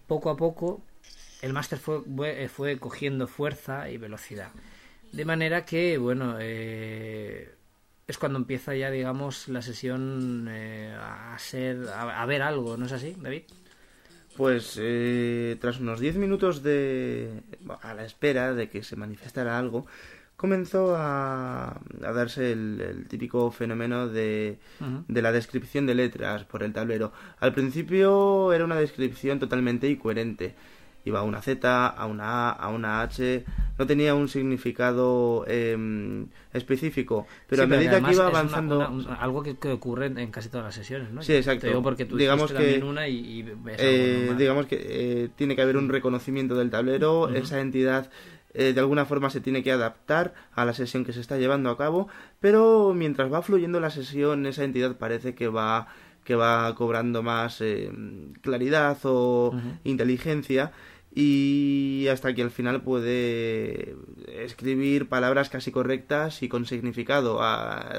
poco a poco el máster fue, fue- fue cogiendo fuerza y velocidad. De manera que, bueno, eh, es cuando empieza ya, digamos, la sesión eh, a ser, a, a ver algo, ¿no es así, David? Pues eh, tras unos 10 minutos de a la espera de que se manifestara algo, comenzó a, a darse el, el típico fenómeno de, de la descripción de letras por el tablero. Al principio era una descripción totalmente incoherente. iba a una Z, a una A, a una H, no tenía un significado em, específico, pero a medida que iba avanzando... algo que, ocurre en casi todas las sesiones, ¿no? Sí, exacto. porque tú digamos que, una y, ves eh, Digamos que eh, tiene que haber un reconocimiento del tablero, esa entidad eh, de alguna forma se tiene que adaptar a la sesión que se está llevando a cabo, pero mientras va fluyendo la sesión, esa entidad parece que va que va cobrando más claridad o inteligencia y hasta que al final puede escribir palabras casi correctas y con significado,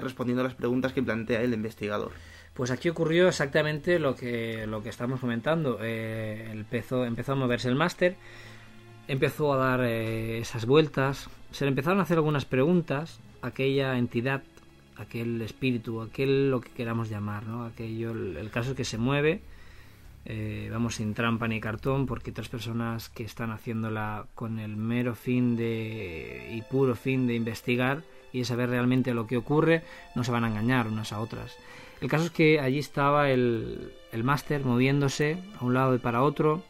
respondiendo a las preguntas que plantea el investigador. Pues aquí ocurrió exactamente lo que, lo que estamos comentando. Eh, empezó, empezó a moverse el máster, empezó a dar eh, esas vueltas, se le empezaron a hacer algunas preguntas, aquella entidad, aquel espíritu, aquel lo que queramos llamar, ¿no? Aquello, el caso es que se mueve, eh, vamos sin trampa ni cartón porque otras personas que están haciéndola con el mero fin de y puro fin de investigar y de saber realmente lo que ocurre no se van a engañar unas a otras el caso es que allí estaba el, el máster moviéndose a un lado y para otro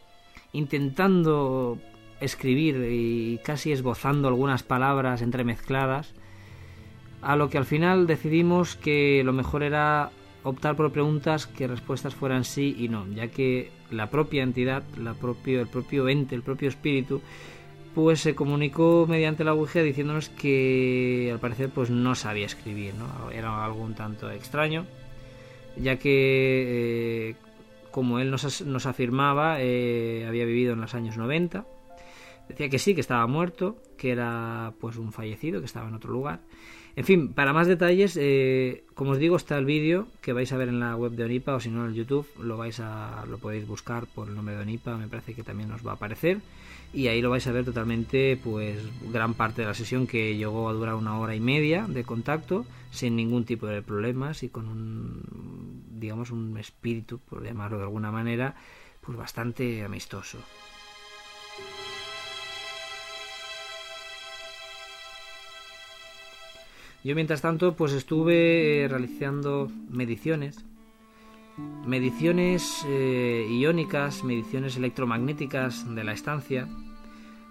intentando escribir y casi esbozando algunas palabras entremezcladas a lo que al final decidimos que lo mejor era optar por preguntas que respuestas fueran sí y no, ya que la propia entidad, la propio, el propio ente, el propio espíritu, pues se comunicó mediante la Ouija diciéndonos que al parecer pues no sabía escribir, ¿no? Era algo un tanto extraño, ya que eh, como él nos, nos afirmaba, eh, había vivido en los años 90, decía que sí, que estaba muerto, que era pues un fallecido, que estaba en otro lugar, en fin, para más detalles, eh, como os digo, está el vídeo que vais a ver en la web de Onipa o si no en el YouTube, lo vais a lo podéis buscar por el nombre de Onipa, me parece que también os va a aparecer y ahí lo vais a ver totalmente, pues gran parte de la sesión que llegó a durar una hora y media de contacto sin ningún tipo de problemas y con un digamos un espíritu, por llamarlo de alguna manera, pues bastante amistoso. Yo mientras tanto pues estuve eh, realizando mediciones, mediciones eh, iónicas, mediciones electromagnéticas de la estancia,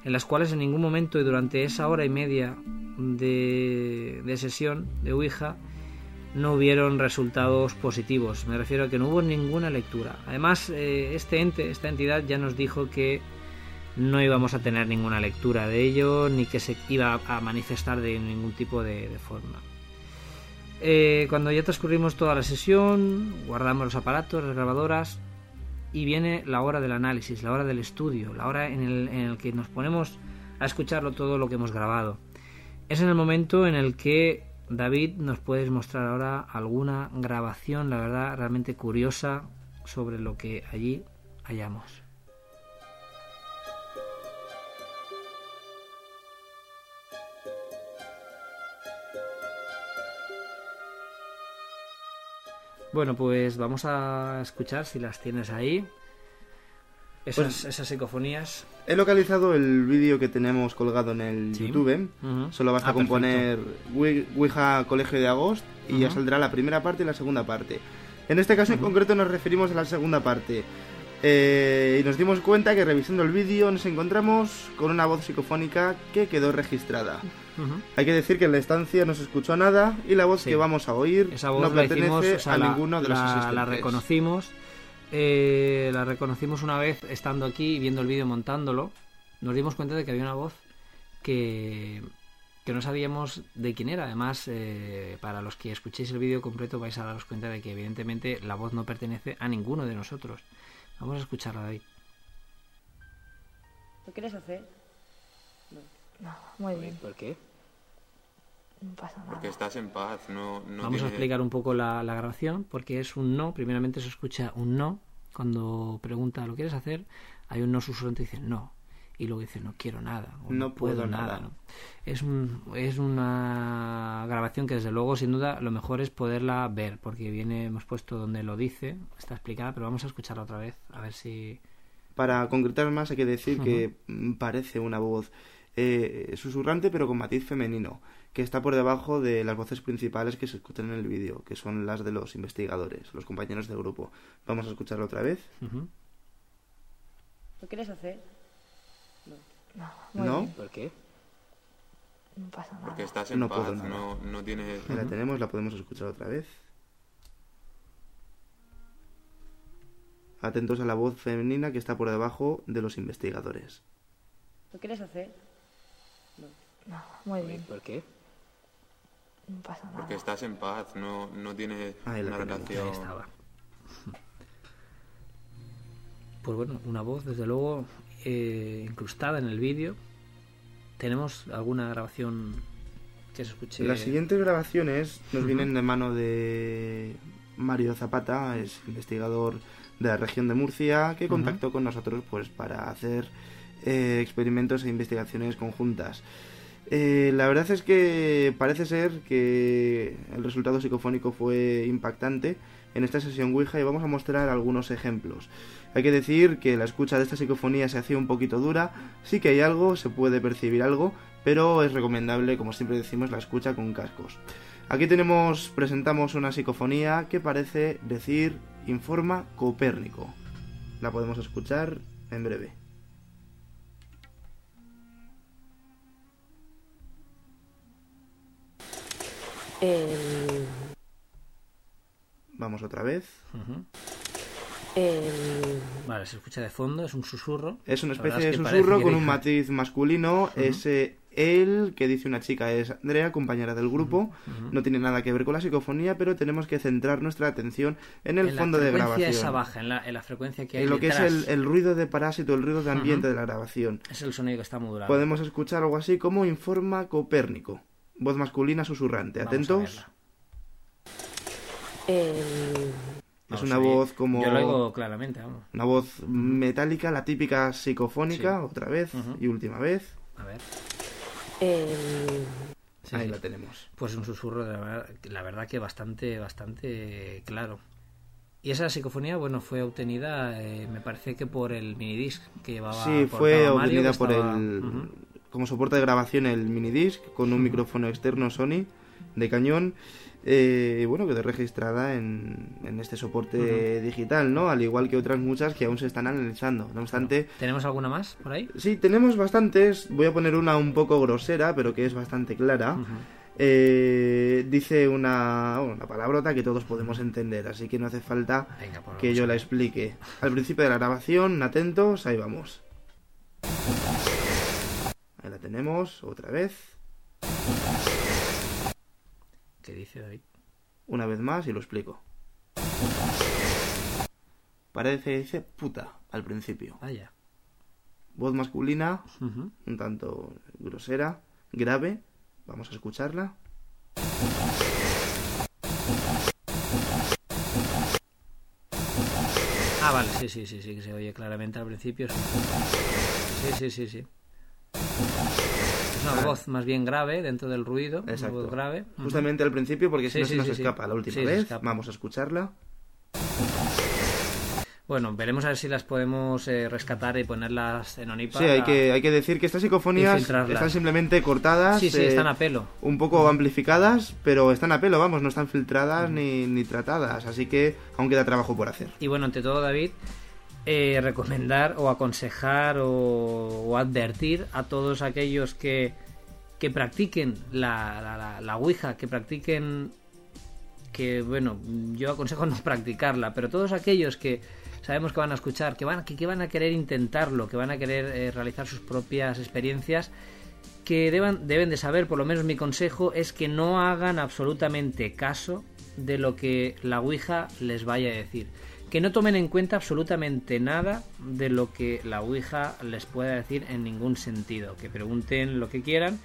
en las cuales en ningún momento y durante esa hora y media de, sesión de Ouija no hubieron resultados positivos. Me refiero a que no hubo ninguna lectura. Además, eh, este ente, esta entidad ya nos dijo que no íbamos a tener ninguna lectura de ello ni que se iba a manifestar de ningún tipo de, forma. Eh, cuando ya transcurrimos toda la sesión, guardamos los aparatos, las grabadoras y viene la hora del análisis, la hora del estudio, la hora en el, el que nos ponemos a escucharlo todo lo que hemos grabado. Es en el momento en el que David nos puedes mostrar ahora alguna grabación, la verdad, realmente curiosa sobre lo que allí hallamos. Bueno, pues vamos a escuchar si las tienes ahí. Esas, pues esas psicofonías. He localizado el vídeo que tenemos colgado en el YouTube. Solo basta ah, con poner Ouija Colegio de Agosto y ya saldrá la primera parte y la segunda parte. En este caso en concreto nos referimos a la segunda parte. Eh, y nos dimos cuenta que revisando el vídeo nos encontramos con una voz psicofónica que quedó registrada. Hay que decir que en la estancia no se escuchó nada y la voz que vamos a oír no pertenece a ninguno de los la, La reconocimos, eh, la reconocimos una vez estando aquí y viendo el vídeo montándolo. Nos dimos cuenta de que había una voz que, que no sabíamos de quién era. Además, eh, para los que escuchéis el vídeo completo vais a daros cuenta de que evidentemente la voz no pertenece a ninguno de nosotros. Vamos a escucharla, David. ¿Lo quieres hacer? No, muy bien. ¿Por qué? No pasa nada. Porque estás en paz, no, Vamos a explicar un poco la, grabación, porque es un no. Primeramente se escucha un no. Cuando pregunta, ¿lo quieres hacer? Hay un no susurrante y dice no. Y luego dice, no quiero nada. no, puedo, nada. Es, un, es una grabación que desde luego, sin duda, lo mejor es poderla ver, porque viene, hemos puesto donde lo dice, está explicada, pero vamos a escucharla otra vez, a ver si... Para concretar más hay que decir que parece una voz eh, susurrante pero con matiz femenino, que está por debajo de las voces principales que se escuchan en el vídeo, que son las de los investigadores, los compañeros de grupo. Vamos a escucharlo otra vez. ¿Lo quieres hacer? No, muy ¿No? bien. ¿Por qué? No pasa nada. Porque estás en No paz, puedo nada. no, no tienes... La tenemos, la podemos escuchar otra vez. Atentos a la voz femenina que está por debajo de los investigadores. ¿Lo quieres hacer? No, muy bien. ¿Por qué? No pasa nada. Porque estás en paz, no, no tienes Ahí la una relación... Ahí estaba. Pues bueno, una voz, desde luego, eh, incrustada en el vídeo. ¿Tenemos alguna grabación que se escuche? Las siguientes grabaciones nos vienen de mano de Mario Zapata, es investigador de la región de Murcia, que contactó con nosotros pues para hacer eh, experimentos e investigaciones conjuntas. Eh, la verdad es que parece ser que el resultado psicofónico fue impactante en esta sesión Ouija y vamos a mostrar algunos ejemplos. Hay que decir que la escucha de esta psicofonía se hacía un poquito dura, sí que hay algo, se puede percibir algo, pero es recomendable, como siempre decimos, la escucha con cascos. Aquí tenemos, presentamos una psicofonía que parece decir informa Copérnico. La podemos escuchar en breve. El, Vamos otra vez. El, Vale, se escucha de fondo, es un susurro. Es una La especie es de susurro con un matiz masculino. Ese él que dice una chica es Andrea, compañera del grupo. No tiene nada que ver con la psicofonía, pero tenemos que centrar nuestra atención en el en fondo la de frecuencia grabación. esa baja, en la, en la frecuencia que hay en lo que es el, el ruido de parásito, el ruido de ambiente de la grabación. Es el sonido que está modulado. Podemos escuchar algo así como informa Copérnico. Voz masculina susurrante. Vamos a Atentos. verla. Es una voz como. Yo lo oigo claramente, vamos. Una voz metálica, la típica psicofónica, Sí. otra vez y última vez. A ver. el, Sí, Ahí sí. la tenemos. Pues un susurro, de la, verdad, la verdad que bastante, bastante claro. Y esa psicofonía, bueno, fue obtenida, eh, me parece que por el minidisc que llevaba. Sí, fue Mario, obtenida por estaba- el. Como soporte de grabación el minidisc con un micrófono externo Sony de cañón. eh, y bueno, quedó registrada en, en este soporte digital, ¿no? Al igual que otras muchas que aún se están analizando. No obstante, ¿Tenemos alguna más por ahí? Sí, tenemos bastantes. Voy a poner una un poco grosera, pero que es bastante clara. Eh, dice una, una palabrota que todos podemos entender, así que no hace falta Venga, pues que yo la explique. Al principio de la grabación, atentos, ahí vamos. Ahí la tenemos, otra vez, ¿Qué dice David? una vez más y lo explico. Parece que dice puta al principio. Vaya. Voz masculina, un tanto grosera, grave. Vamos a escucharla. Ah, vale, sí, sí, sí, sí, que se oye claramente al principio. Sí, sí, sí, sí. Una voz más bien grave dentro del ruido. Exacto. Una voz grave. Justamente al principio, porque si Sí, no sí, se nos sí, escapa la última vez. Vamos a escucharla. Bueno, veremos a ver si las podemos eh, rescatar y ponerlas en Onipa. Sí, hay que, hay que decir que estas psicofonías están simplemente cortadas. Sí, sí, eh, están a pelo. Un poco amplificadas, pero están a pelo, vamos, no están filtradas ni, ni tratadas. Así que aún queda trabajo por hacer. Y bueno, ante todo, David, eh, recomendar o aconsejar o, advertir a todos aquellos que, que practiquen la, la, la, Ouija, que practiquen que bueno, yo aconsejo no practicarla, pero todos aquellos que sabemos que van a escuchar, que van, que, que van a querer intentarlo, que van a querer eh, realizar sus propias experiencias, que deben de saber, por lo menos mi consejo, es que no hagan absolutamente caso de lo que la Ouija les vaya a decir. Que no tomen en cuenta absolutamente nada de lo que la Ouija les pueda decir en ningún sentido. Que pregunten lo que quieran,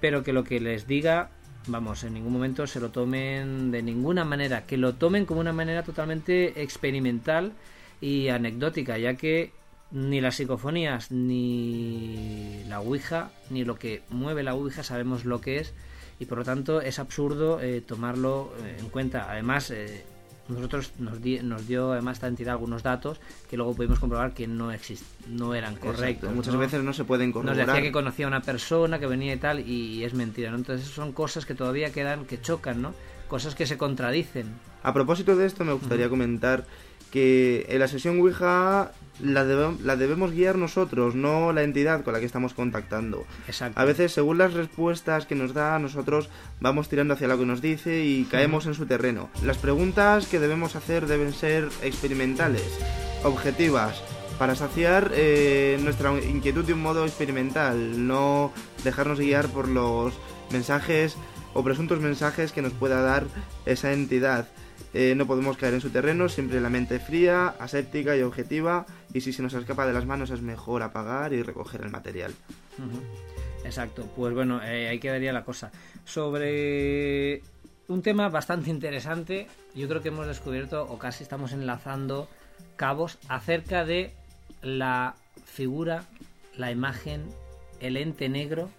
pero que lo que les diga vamos, en ningún momento se lo tomen de ninguna manera, que lo tomen como una manera totalmente experimental y anecdótica, ya que ni las psicofonías, ni la Ouija, ni lo que mueve la Ouija sabemos lo que es y por lo tanto es absurdo eh, tomarlo eh, en cuenta. Además, eh, nosotros nos, di- nos dio además esta entidad algunos datos que luego pudimos comprobar que no exist no eran correctos. Exacto, Muchas ¿no? veces no se pueden Nos corroborar. decía que conocía a una persona que venía y tal, y es mentira, ¿no? Entonces son cosas que todavía quedan, que chocan, ¿no? Cosas que se contradicen. A propósito de esto, me gustaría comentar que en la sesión Ouija la, debe- la debemos guiar nosotros, no la entidad con la que estamos contactando. Exacto. A veces, según las respuestas que nos da, nosotros vamos tirando hacia lo que nos dice y caemos en su terreno. Las preguntas que debemos hacer deben ser experimentales, objetivas, para saciar eh, nuestra inquietud de un modo experimental, no dejarnos guiar por los mensajes o presuntos mensajes que nos pueda dar esa entidad. Eh, no podemos caer en su terreno, siempre la mente fría, aséptica y objetiva, y si se nos escapa de las manos es mejor apagar y recoger el material. Exacto, pues bueno, eh, ahí quedaría la cosa. Sobre un tema bastante interesante, yo creo que hemos descubierto, o casi estamos enlazando cabos, acerca de la figura, la imagen, el ente negro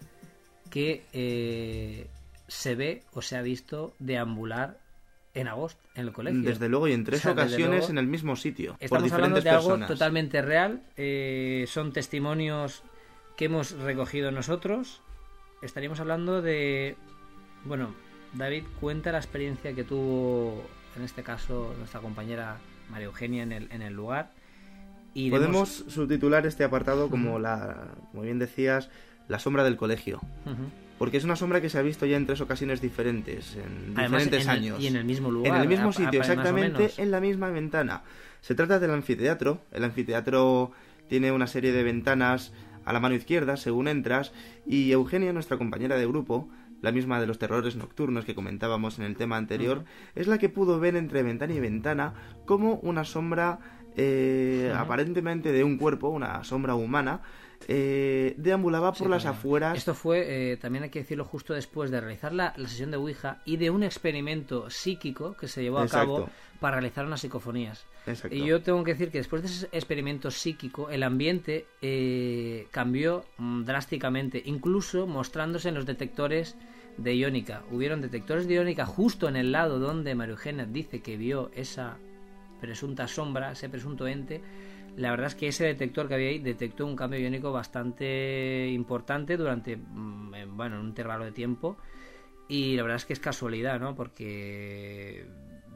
que eh, se ve o se ha visto deambular en agosto en el colegio. Desde luego y en tres O sea, desde ocasiones luego, en el mismo sitio, por Estamos diferentes hablando de algo personas. totalmente real. eh, son testimonios que hemos recogido nosotros. Estaríamos hablando de. Bueno, David, cuenta la experiencia que tuvo, en este caso, nuestra compañera María Eugenia en el, en el lugar. Y Podemos subtitular este apartado como la, como bien decías, la sombra del colegio. Ujú. Porque es una sombra que se ha visto ya en tres ocasiones diferentes, en Además, diferentes en el- años. y en el mismo lugar, En el mismo a- a- sitio, exactamente, en la misma ventana. Se trata del anfiteatro. El anfiteatro tiene una serie de ventanas a la mano izquierda, según entras, y Eugenia, nuestra compañera de grupo, la misma de los terrores nocturnos que comentábamos en el tema anterior, es la que pudo ver entre ventana y ventana como una sombra eh, aparentemente de un cuerpo, una sombra humana, eh, deambulaba por Sí, las afueras Esto fue, eh, también hay que decirlo, justo después de realizar la, la sesión de Ouija y de un experimento psíquico que se llevó a cabo para realizar unas psicofonías. Exacto. Y yo tengo que decir que después de ese experimento psíquico, el ambiente eh, cambió mm, drásticamente, incluso mostrándose en los detectores de iónica. Hubieron detectores de iónica justo en el lado donde María Eugenia dice que vio esa presunta sombra, ese presunto ente. La verdad es que ese detector que había ahí detectó un cambio iónico bastante importante durante mm, en- bueno, un intervalo de tiempo. Y la verdad es que es casualidad, ¿no? Porque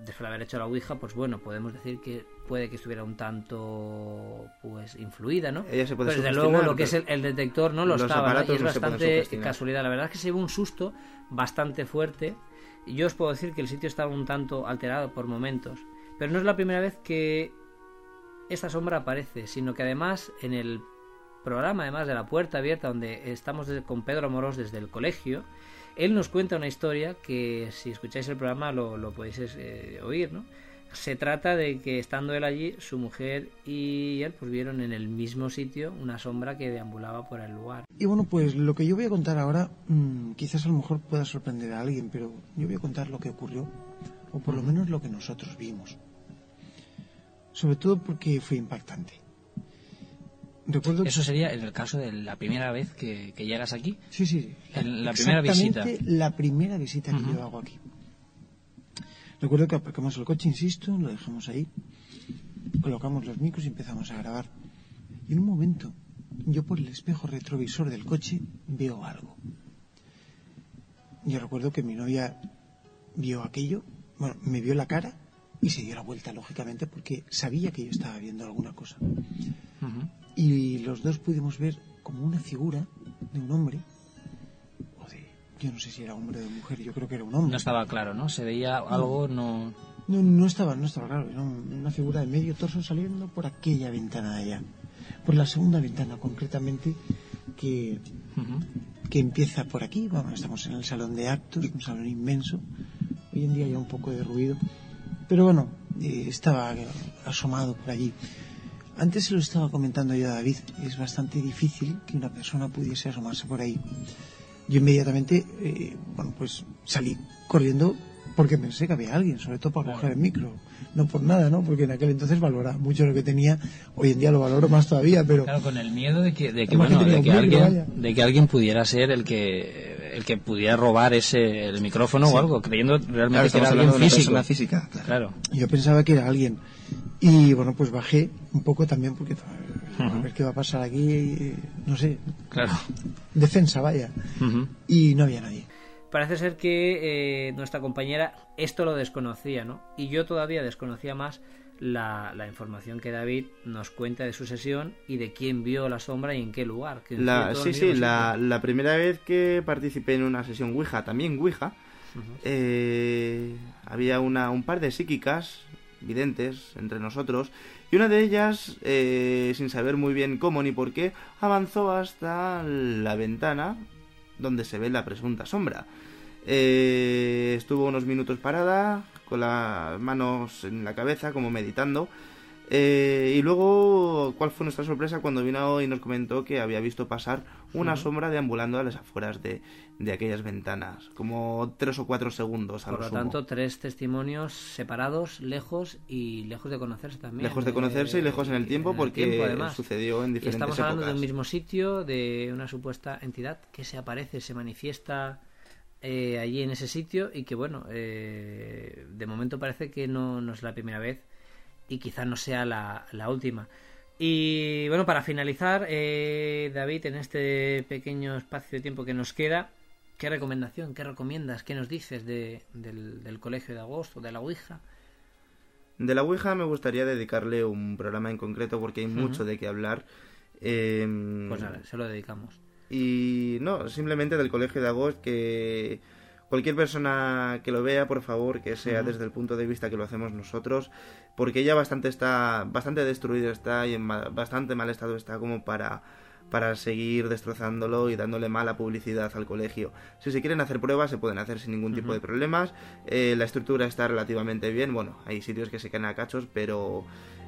después de haber hecho la Ouija, pues bueno, podemos decir que puede que estuviera un tanto pues influida, ¿no? Ella se puede Pero desde luego lo que es el, el detector no lo estaba, ¿no? y es no bastante casualidad. La verdad es que se llevó un susto bastante fuerte. Yo os puedo decir que el sitio estaba un tanto alterado por momentos. Pero no es la primera vez que esta sombra aparece, sino que además en el programa, además de la puerta abierta, donde estamos con Pedro Amorós desde el colegio, él nos cuenta una historia que si escucháis el programa lo, lo podéis eh, oír, ¿no? Se trata de que estando él allí, su mujer y él pues vieron en el mismo sitio una sombra que deambulaba por el lugar. Y bueno, pues lo que yo voy a contar ahora, mm, quizás a lo mejor pueda sorprender a alguien, pero yo voy a contar lo que ocurrió, o por lo menos lo que nosotros vimos. Sobre todo porque fue impactante. Recuerdo Eso sería en el caso de la primera vez que, que llegas aquí. Sí, sí. En la primera visita. La primera visita que Ujú. yo hago aquí. Recuerdo que aparcamos el coche, insisto, lo dejamos ahí, colocamos los micros y empezamos a grabar. Y en un momento, yo por el espejo retrovisor del coche veo algo. Yo recuerdo que mi novia vio aquello, bueno, me vio la cara y se dio la vuelta, lógicamente, porque sabía que yo estaba viendo alguna cosa. Y los dos pudimos ver como una figura de un hombre, o de, yo no sé si era hombre o mujer, yo creo que era un hombre. No estaba claro, ¿no? Se veía algo, no... No, no estaba, no estaba claro, era una figura de medio torso saliendo por aquella ventana de allá. Por la segunda ventana, concretamente, que, que empieza por aquí. Vamos, estamos en el salón de actos, un salón inmenso. Hoy en día hay un poco de ruido. Pero bueno, eh, estaba eh, asomado por allí. Antes se lo estaba comentando yo a David, es bastante difícil que una persona pudiese asomarse por ahí. Yo inmediatamente, eh, bueno, pues salí corriendo porque pensé que había alguien, sobre todo para coger el micro. No por nada, ¿no? Porque en aquel entonces valoraba mucho lo que tenía. Hoy en día lo valoro más todavía, pero... Claro, con el miedo de que, de que, bueno, de alguien, de que alguien pudiera ser el que el que pudiera robar ese el micrófono Sí. o algo, creyendo Claro, realmente que era alguien una físico. física, claro. Yo pensaba que era alguien. Y bueno, pues bajé un poco también porque a ver qué va a pasar aquí, eh, no sé. Claro. Defensa, vaya. Y no había nadie. Parece ser que eh, nuestra compañera esto lo desconocía, ¿no? Y yo todavía desconocía más la, la información que David nos cuenta de su sesión y de quién vio la sombra y en qué lugar. que La, sí, sí, la, primera vez que participé en una sesión Ouija, también Ouija, eh, había una, un par de psíquicas videntes entre nosotros y una de ellas, eh, sin saber muy bien cómo ni por qué, avanzó hasta la ventana donde se ve la presunta sombra. Eh, estuvo unos minutos parada, con las manos en la cabeza, como meditando. Eh, y luego, ¿cuál fue nuestra sorpresa cuando vino y nos comentó que había visto pasar una sombra deambulando a las afueras de, de aquellas ventanas? Como tres o cuatro segundos a Por lo sumo. tanto, tres testimonios separados, lejos y lejos de conocerse también. Lejos de conocerse y Eh, lejos en el tiempo en el porque tiempo, sucedió en Y diferentes estamos hablando de épocas. un mismo sitio, de una supuesta entidad que se aparece, se manifiesta eh, allí en ese sitio y que, bueno, eh, de momento parece que no, no es la primera vez y quizá no sea la, la última. Y bueno, para finalizar, eh, David, en este pequeño espacio de tiempo que nos queda, ¿qué recomendación, qué recomiendas, qué nos dices de, del, del colegio de agosto, de la Ouija? De la Ouija me gustaría dedicarle un programa en concreto porque hay mucho de qué hablar. Eh, Pues nada, se lo dedicamos. Y no, simplemente del Colegio de Agost que cualquier persona que lo vea, por favor, que sea desde el punto de vista que lo hacemos nosotros, porque ya bastante está, bastante destruido está y en ma- bastante mal estado está como para para seguir destrozándolo y dándole mala publicidad al colegio. Si se quieren hacer pruebas, se pueden hacer sin ningún tipo de problemas. Eh, la estructura está relativamente bien. Bueno, hay sitios que se caen a cachos, pero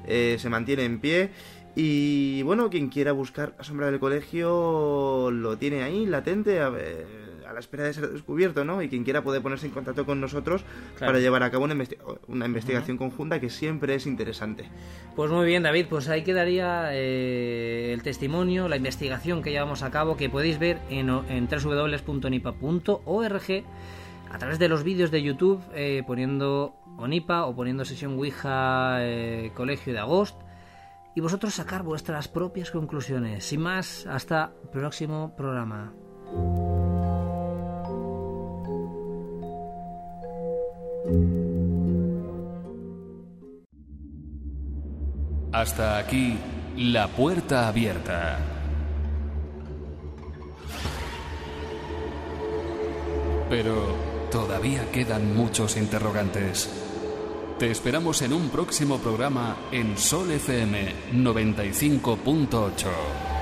eh, se mantiene en pie. Y bueno, quien quiera buscar la sombra del colegio lo tiene ahí, latente, a, ver, a la espera de ser descubierto, ¿no? Y quien quiera puede ponerse en contacto con nosotros Claro. para llevar a cabo una, una investigación conjunta que siempre es interesante. Pues muy bien, David, pues ahí quedaría eh, el testimonio, la investigación que llevamos a cabo, que podéis ver en, en www.nipa.org a través de los vídeos de YouTube, eh, poniendo Onipa o poniendo sesión Ouija eh, Colegio de Agosto, y vosotros sacar vuestras propias conclusiones. Sin más, hasta próximo programa. Hasta aquí, la puerta abierta. Pero todavía quedan muchos interrogantes. Te esperamos en un próximo programa en Sol FM 95.8.